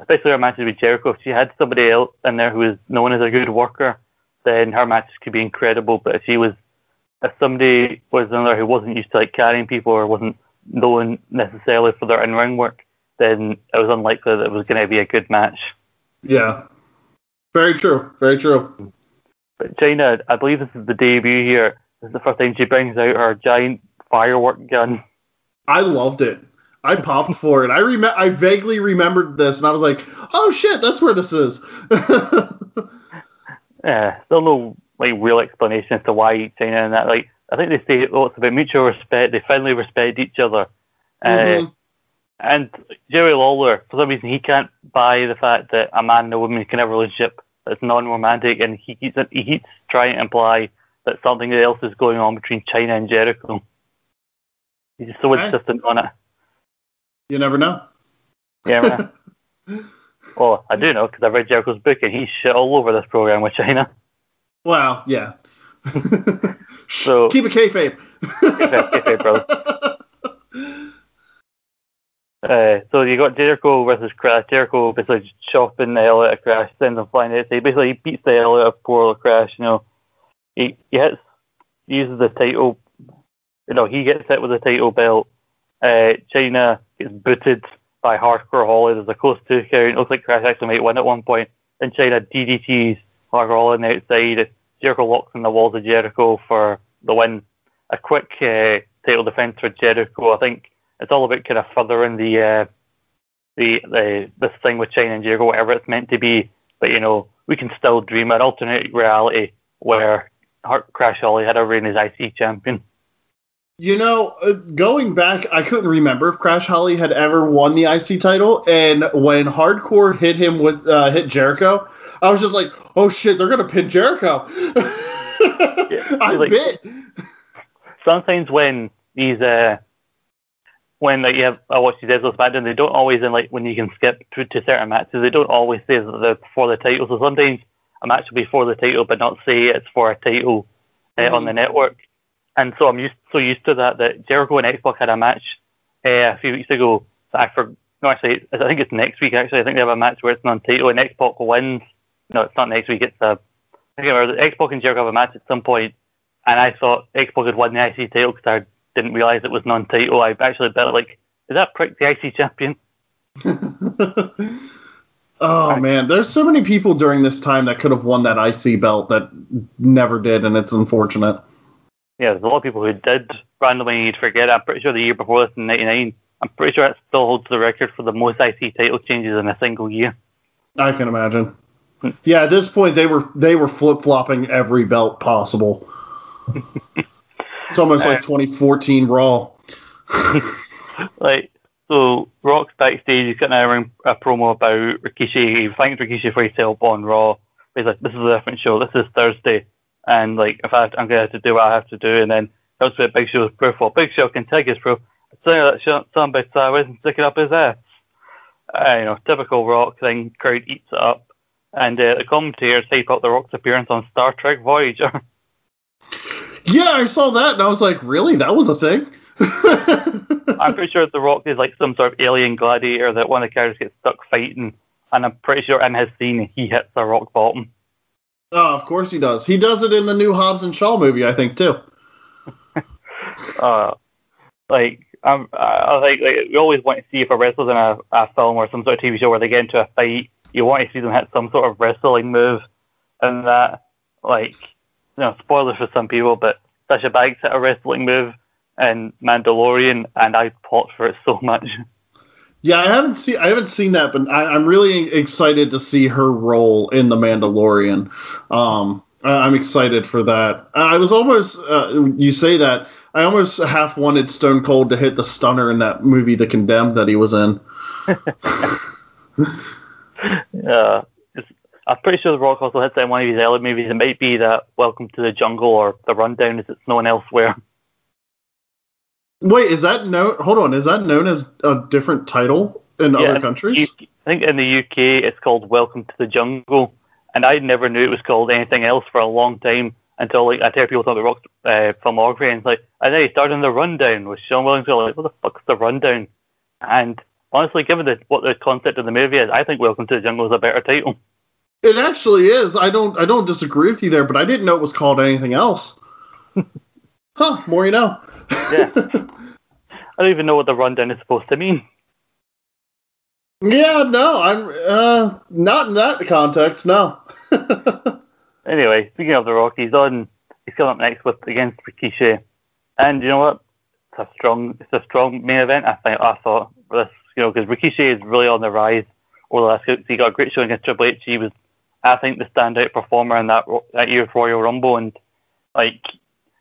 Especially her matches with Jericho, if she had somebody else in there who was known as a good worker, then her matches could be incredible. But if she was, if somebody was in there who wasn't used to like carrying people or wasn't known necessarily for their in ring work, then it was unlikely that it was going to be a good match. Yeah, very true. Very true. But Chyna, I believe this is the debut here. This is the first time she brings out her giant firework gun. I loved it. I popped for it. I rem- I vaguely remembered this, and I was like, "Oh shit, that's where this is." yeah, still no like real explanation as to why Chyna and that. Like, I think they say, "Oh, it's about mutual respect." They finally respect each other. Uh, mm-hmm. Uh, and Jerry Lawler, for some reason, he can't buy the fact that a man and a woman can have a relationship that's non-romantic, and he keeps he keeps trying to imply that something else is going on between Chyna and Jericho. He's just so insistent on it. You never know. Yeah. well, I do know because I've read Jericho's book, and he's shit all over this program with Chyna. Wow. Yeah. so keep it kayfabe. kayfabe, kayfabe, bro. Uh, so you got Jericho versus Crash. Jericho basically just chopping the hell out of Crash, sends him flying out. So he basically beats the hell out of poor Crash. You know, he, he hits, uses the title. You know, he gets hit with the title belt. Uh, Chyna gets booted by Hardcore Holly. There's a close two count. Looks like Crash actually might win at one point. Then Chyna DDTs Hardcore Holly on the outside. Jericho locks in the walls of Jericho for the win. A quick uh, title defense for Jericho. I think it's all about kind of furthering the uh, the the this thing with Chyna and Jericho, whatever it's meant to be. But you know, we can still dream an alternate reality where Crash Holly had a reign as IC champion. You know, uh, going back, I couldn't remember if Crash Holly had ever won the IC title, and when Hardcore hit him with uh, hit Jericho, I was just like, "Oh shit, they're gonna pin Jericho." yeah, I like, bit. Sometimes when these uh, when like you have I watch these episodes back, and they don't always in like when you can skip to, to certain matches, they don't always say that they're for the title. So sometimes a match will be for the title, but not say it's for a title uh, mm-hmm. on the network. And so I'm used so used to that that Jericho and X Pac had a match uh, a few weeks ago. I for no, actually, I think it's next week. Actually, I think they have a match where it's non-title and X Pac wins. No, it's not next week. It's a I think remember X Pac and Jericho have a match at some point, and I thought X Pac had won the IC title because I didn't realize it was non-title. I actually bet like, is that prick the IC champion? oh man, there's so many people during this time that could have won that IC belt that never did, and it's unfortunate. Yeah, there's a lot of people who did randomly. You'd forget. I'm pretty sure the year before this in '99, I'm pretty sure it still holds the record for the most IC title changes in a single year. I can imagine. Yeah, at this point they were they were flip flopping every belt possible. it's almost like uh, 2014 Raw. like so, Rock's backstage. He's got a, a promo about Rikishi. He thanks Rikishi for his help on Raw. He's like, "This is a different show. This is Thursday, and like, if I I'm gonna have to do what I have to do." And then comes with Big Show's proof. Well, Big Show can take his proof. Saying that shot somebody sideways and stick it up his ass. Uh, you know, typical Rock thing. Crowd eats it up, and uh, the commentators hype up the Rock's appearance on Star Trek Voyager. Yeah, I saw that, and I was like, "Really? That was a thing." I'm pretty sure The Rock is like some sort of alien gladiator that one of the characters gets stuck fighting, and I'm pretty sure in his scene he hits a rock bottom. Oh, of course he does. He does it in the new Hobbs and Shaw movie, I think, too. uh, like um, I think like, we always want to see if a wrestler's in a, a film or some sort of TV show where they get into a fight, you want to see them hit some sort of wrestling move, and that like you know spoilers for some people, but Sasha Banks hit a wrestling move in Mandalorian, and I fought for it so much. Yeah, I haven't seen I haven't seen that, but I, am really excited to see her role in the Mandalorian. Um, I'm excited for that. I was almost uh, you say that I almost half wanted Stone Cold to hit the stunner in that movie, The Condemned, that he was in. yeah, I'm pretty sure The Rock also hits that in one of his early movies. It might be that Welcome to the Jungle or The Rundown, as it's known elsewhere. Wait, is that known? Hold on, is that known as a different title in yeah, other countries? I think in the UK it's called Welcome to the Jungle, and I never knew it was called anything else for a long time until like I hear people talk about rock uh, filmography, and it's like I know he started in the Rundown with Sean Williams. Like, what the fuck's the Rundown? And honestly, given the, what the concept of the movie is, I think Welcome to the Jungle is a better title. It actually is. I don't. I don't disagree with you there, but I didn't know it was called anything else. huh? More you know yeah. I don't even know what the rundown is supposed to mean. Yeah, no, I'm uh, not in that context. No. anyway, speaking of the Rockies, on he's coming up next with against Rikishi, and you know what? It's a strong, it's a strong main event. I think I thought this, you know, because Rikishi is really on the rise over the last. So he got a great show against Triple H. He was, I think, the standout performer in that that year's Royal Rumble, and like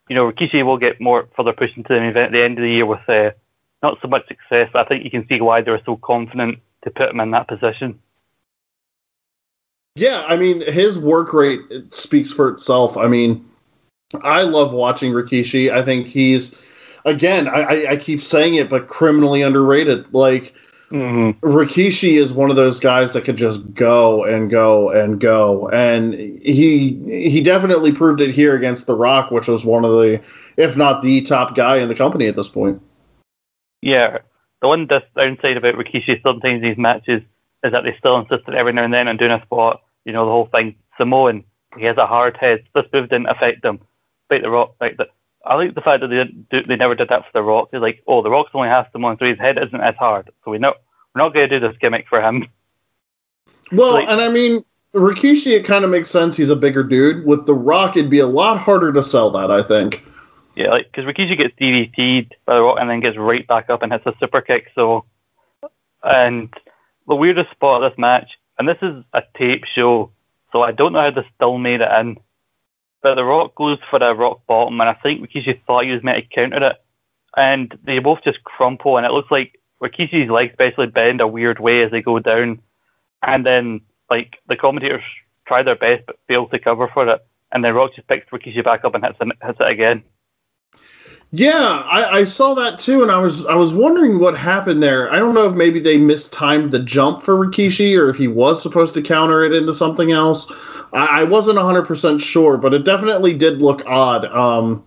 you know, Rikishi will get more further pushed into the event at the end of the year with uh, not so much success. I think you can see why they were so confident to put him in that position. Yeah, I mean, his work rate speaks for itself. I mean, I love watching Rikishi. I think he's, again, I, I keep saying it, but criminally underrated. Like, Mm-hmm. Rikishi is one of those guys that could just go and go and go, and he he definitely proved it here against The Rock, which was one of the, if not the top guy in the company at this point. Yeah, the one downside about Rikishi sometimes these matches is that they still insist that every now and then on doing a spot. You know the whole thing. Samoan, he has a hard head. This move didn't affect him. Like The Rock, like the, I like the fact that they do, they never did that for The Rock. They're like, oh, The Rock's only half the one, so his head isn't as hard. So we know we're not going to do this gimmick for him. Well, like, and I mean, Rikishi, it kind of makes sense. He's a bigger dude. With The Rock, it'd be a lot harder to sell that, I think. Yeah, like because Rikishi gets DDT'd by The Rock and then gets right back up and hits a super kick. So, and the weirdest spot of this match, and this is a tape show, so I don't know how they still made it in. But The Rock goes for a rock bottom, and I think Rikishi thought he was meant to counter it, and they both just crumple, and it looks like Rikishi's legs basically bend a weird way as they go down, and then like the commentators try their best but fail to cover for it, and then Rock just picks Rikishi back up and hits, him, hits it again. Yeah, I, I, saw that too, and I was I was wondering what happened there. I don't know if maybe they mistimed the jump for Rikishi, or if he was supposed to counter it into something else. I, I wasn't hundred percent sure, but it definitely did look odd. Um,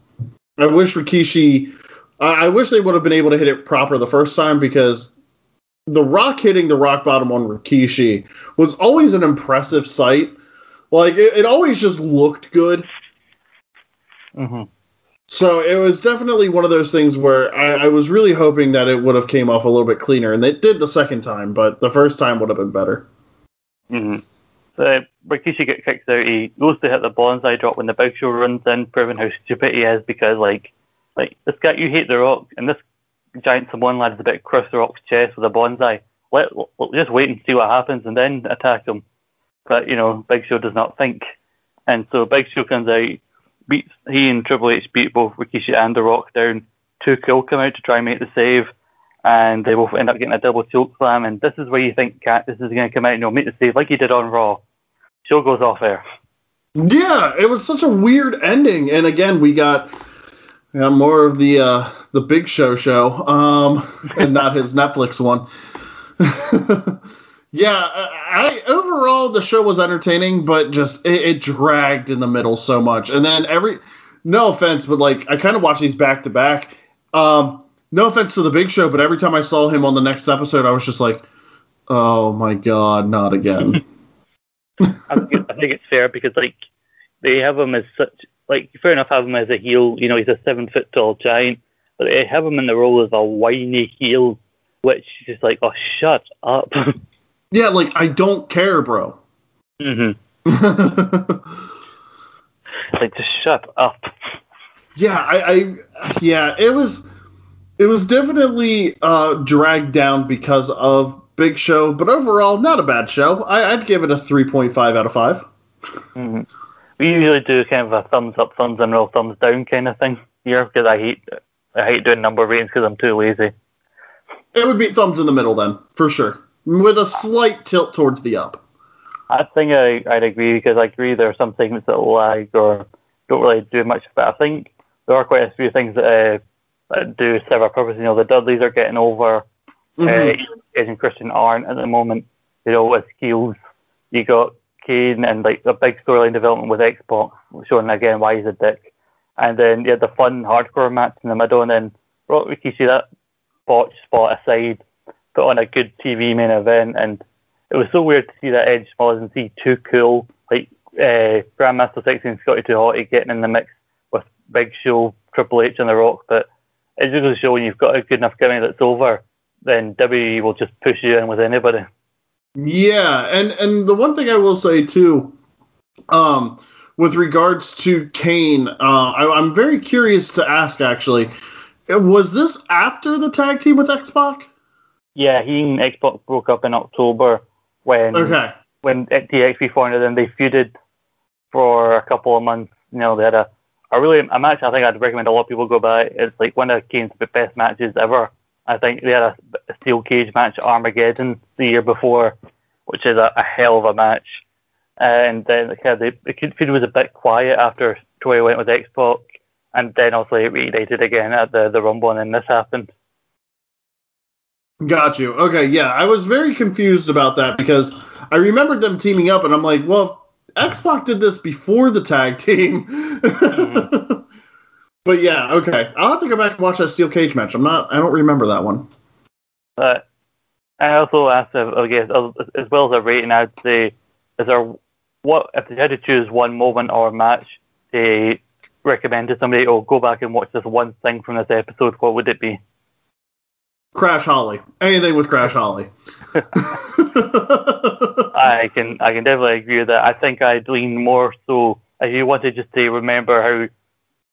I wish Rikishi, I, I wish they would have been able to hit it proper the first time because the rock hitting the rock bottom on Rikishi was always an impressive sight. Like it, it always just looked good. Mm-hmm. So it was definitely one of those things where I, I, was really hoping that it would have came off a little bit cleaner, and it did the second time, but the first time would have been better. Mm-hmm. So Rikishi gets kicked out. He goes to hit the Banzai drop when the Big Show runs in, proving how stupid he is because, like, like this guy, you hate the Rock, and this giant Samoan lad is about to crush the Rock's chest with a Banzai. Let, let just wait and see what happens, and then attack him. But you know, Big Show does not think, and so Big Show comes out beats he and Triple H beat both Rikishi and The Rock down. Too Cool come out to try and make the save, and they both end up getting a double choke slam. And this is where you think Cactus is going to come out and you'll make the save like he did on Raw. Show goes off air. Yeah, it was such a weird ending, and again we got yeah, more of the uh, the Big Show show, um, and not his Netflix one. Yeah, I overall the show was entertaining, but just it, it, dragged in the middle so much. And then every, no offense, but like I kind of watched these back to back. Um, no offense to the Big Show, but every time I saw him on the next episode, I was just like, oh my god, not again. I, think, I think it's fair because like they have him as such like fair enough have him as a heel. You know, he's a seven foot tall giant, but they have him in the role as a whiny heel, which is like, oh, shut up. Yeah, like I don't care, bro. Mm-hmm. like just shut up. Yeah, I, I yeah, it was it was definitely uh, dragged down because of Big Show, but overall, not a bad show. I, would give it a three point five out of 5 mm-hmm. We usually do kind of a thumbs up, thumbs and real thumbs down kind of thing here because I hate I hate doing number ratings because I'm too lazy. It would be thumbs in the middle then, for sure with a slight tilt towards the up. I think I, I'd agree because I agree there are some segments that lag or don't really do much, but I think there are quite a few things that, uh, that do serve a purpose. You know, the Dudleys are getting over. Mm-hmm. Uh, Edge and Christian aren't at the moment. You know, with skills, you got Kane and like a big storyline development with X-Pac showing again why he's a dick. And then you had the fun hardcore match in the middle, and then Rock Rikishi that botch spot aside put on a good TV main event, and it was so weird to see that Edge and see Too Cool, like uh, Grandmaster Sexy and Scotty Too Hotty getting in the mix with Big Show, Triple H, and The Rock. But it just goes to show when you've got a good enough gimmick that's over, then WWE will just push you in with anybody. Yeah, and and the one thing I will say too, um, with regards to Kane, uh, I, I'm very curious to ask actually, was this after the tag team with X Pac? Yeah, he and X-Pac broke up in October when okay. when DXP formed, and then they feuded for a couple of months. You know, they had a, a really a match. I think I'd recommend a lot of people go by. It's like one of Kane's best matches ever. I think they had a, a steel cage match Armageddon the year before, which is a, a hell of a match. And then yeah, the, the feud was a bit quiet after Tori went with X-Pac, and then obviously it reunited again at the the Rumble, and then this happened. Got you. Okay, yeah. I was very confused about that because I remembered them teaming up, and I'm like, well, X Pac did this before the tag team. Mm-hmm. but yeah, okay. I'll have to go back and watch that steel cage match. I'm not. I don't remember that one. I also asked, I guess, as well as a rating, I'd say, is there what if they had to choose one moment or match to recommend to somebody, or go back and watch this one thing from this episode? What would it be? Crash Holly. Anything with Crash Holly. I can I can definitely agree with that. I think I'd lean more so if you wanted just to remember how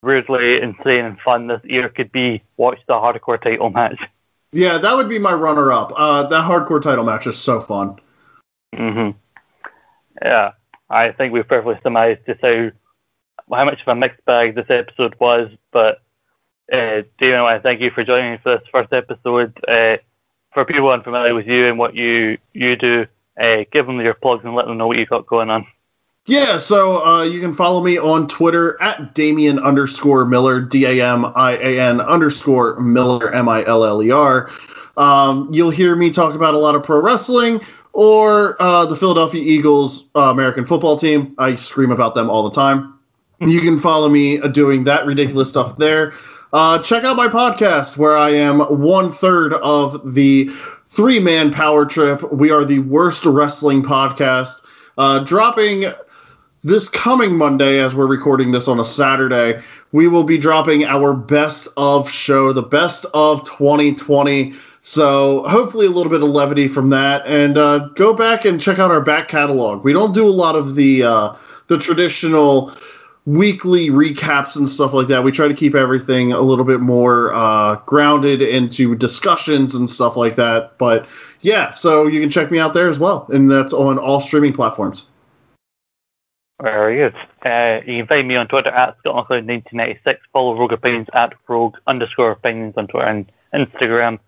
weirdly insane and fun this year could be, watch the hardcore title match. Yeah, that would be my runner up. Uh, that hardcore title match is so fun. Mhm. Yeah, I think we've perfectly summarized just how how much of a mixed bag this episode was, but uh, David, I want to thank you for joining me for this first episode. Uh, for people unfamiliar with you and what you you do, uh, give them your plugs and let them know what you've got going on. Yeah, so uh, you can follow me on Twitter at Damian underscore Miller, D A M I A N underscore Miller, M I L L E R. Um, you'll hear me talk about a lot of pro wrestling or uh, the Philadelphia Eagles uh, American football team. I scream about them all the time. You can follow me doing that ridiculous stuff there. Uh, check out my podcast where I am one third of the three man power trip. We are the worst wrestling podcast. Uh, dropping this coming Monday, as we're recording this on a Saturday, we will be dropping our best of show, the best of 2020. So hopefully a little bit of levity from that, and uh, go back and check out our back catalog. We don't do a lot of the uh, the traditional weekly recaps and stuff like that. We try to keep everything a little bit more uh, grounded into discussions and stuff like that. But yeah, so you can check me out there as well, and that's on all streaming platforms. Very good. Uh, you can find me on Twitter at ScotlandCloud1996. Follow Rogue Opinions at Rogue underscore Opinions on Twitter and Instagram.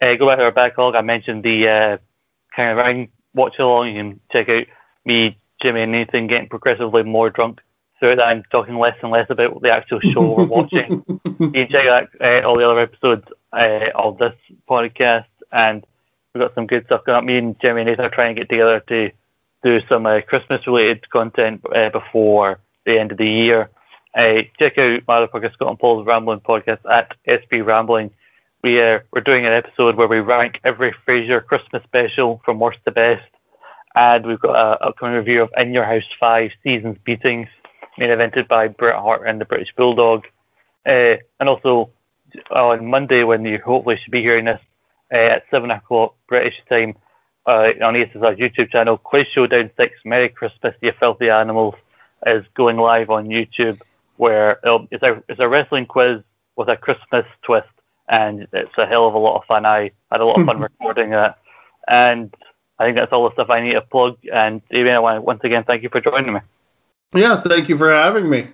Uh, go back to our backlog. I mentioned the uh, kind of ring watch along. You can check out me, Jimmy, and Nathan getting progressively more drunk throughout that. I'm talking less and less about the actual show we're watching. you can check out uh, all the other episodes uh, of this podcast, and we've got some good stuff going up. Me and Jimmy and Nathan are trying to get together to do some uh, Christmas related content uh, before the end of the year. Uh, check out my other podcast, Scott and Paul's Rambling Podcast at SP Rambling. We are we're doing an episode where we rank every Frasier Christmas special from worst to best, and we've got an upcoming review of In Your House Five Seasons Beatings, main evented by Bret Hart and the British Bulldog, uh, and also on Monday when you hopefully should be hearing this uh, at seven o'clock British time uh, on ASSR's YouTube channel, Quiz Showdown 6, Merry Christmas, You Filthy Animals, is going live on YouTube, where it's a, it's a wrestling quiz with a Christmas twist, and it's a hell of a lot of fun. I had a lot of fun recording that, and I think that's all the stuff I need to plug. And David, I want to once again thank you for joining me. Yeah, thank you for having me.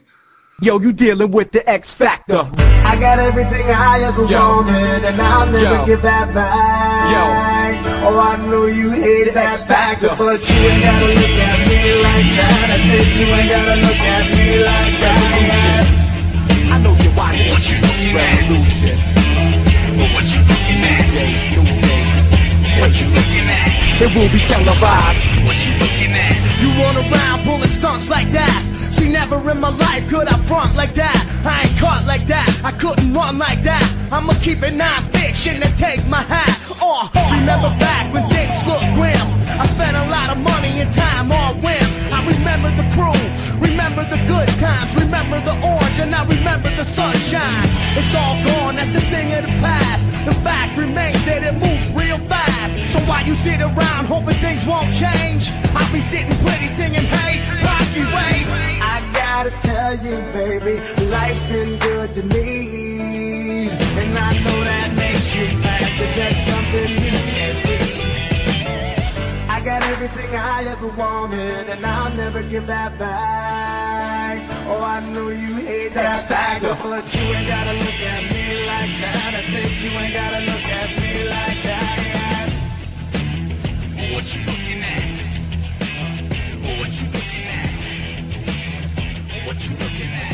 Yo, you dealing with the X Factor. I got everything I ever Yo. wanted, and I'll never Yo. give that back. Yo. Oh, I know you hate that factor, but you ain't gotta look at me like that. I said you ain't gotta look at me like that. I know you're watching what you looking Revolution. But what you looking at? What you looking at? It will be televised. What you looking at? You run around pulling stunts like that. See, never in my life could I front like that. I ain't caught like that. I couldn't run like that. I'ma keep it non-fiction and take my hat off. Remember back when things looked grim. I spent a lot of money and time on whim. I remember the crew, remember the good times, remember the orange, and I remember the sunshine. It's all gone, that's the thing of the past. The fact remains that it moves real fast. So why you sit around hoping things won't change? I'll be sitting pretty singing, hey, Rocky Way I gotta tell you, baby, life's been good to me. And I know that makes you mad, everything I ever wanted And I'll never give that back Oh, I know you hate that bag fact But you ain't gotta look at me like that I said you ain't gotta look at me like that What you looking at? What you looking at? What you looking at?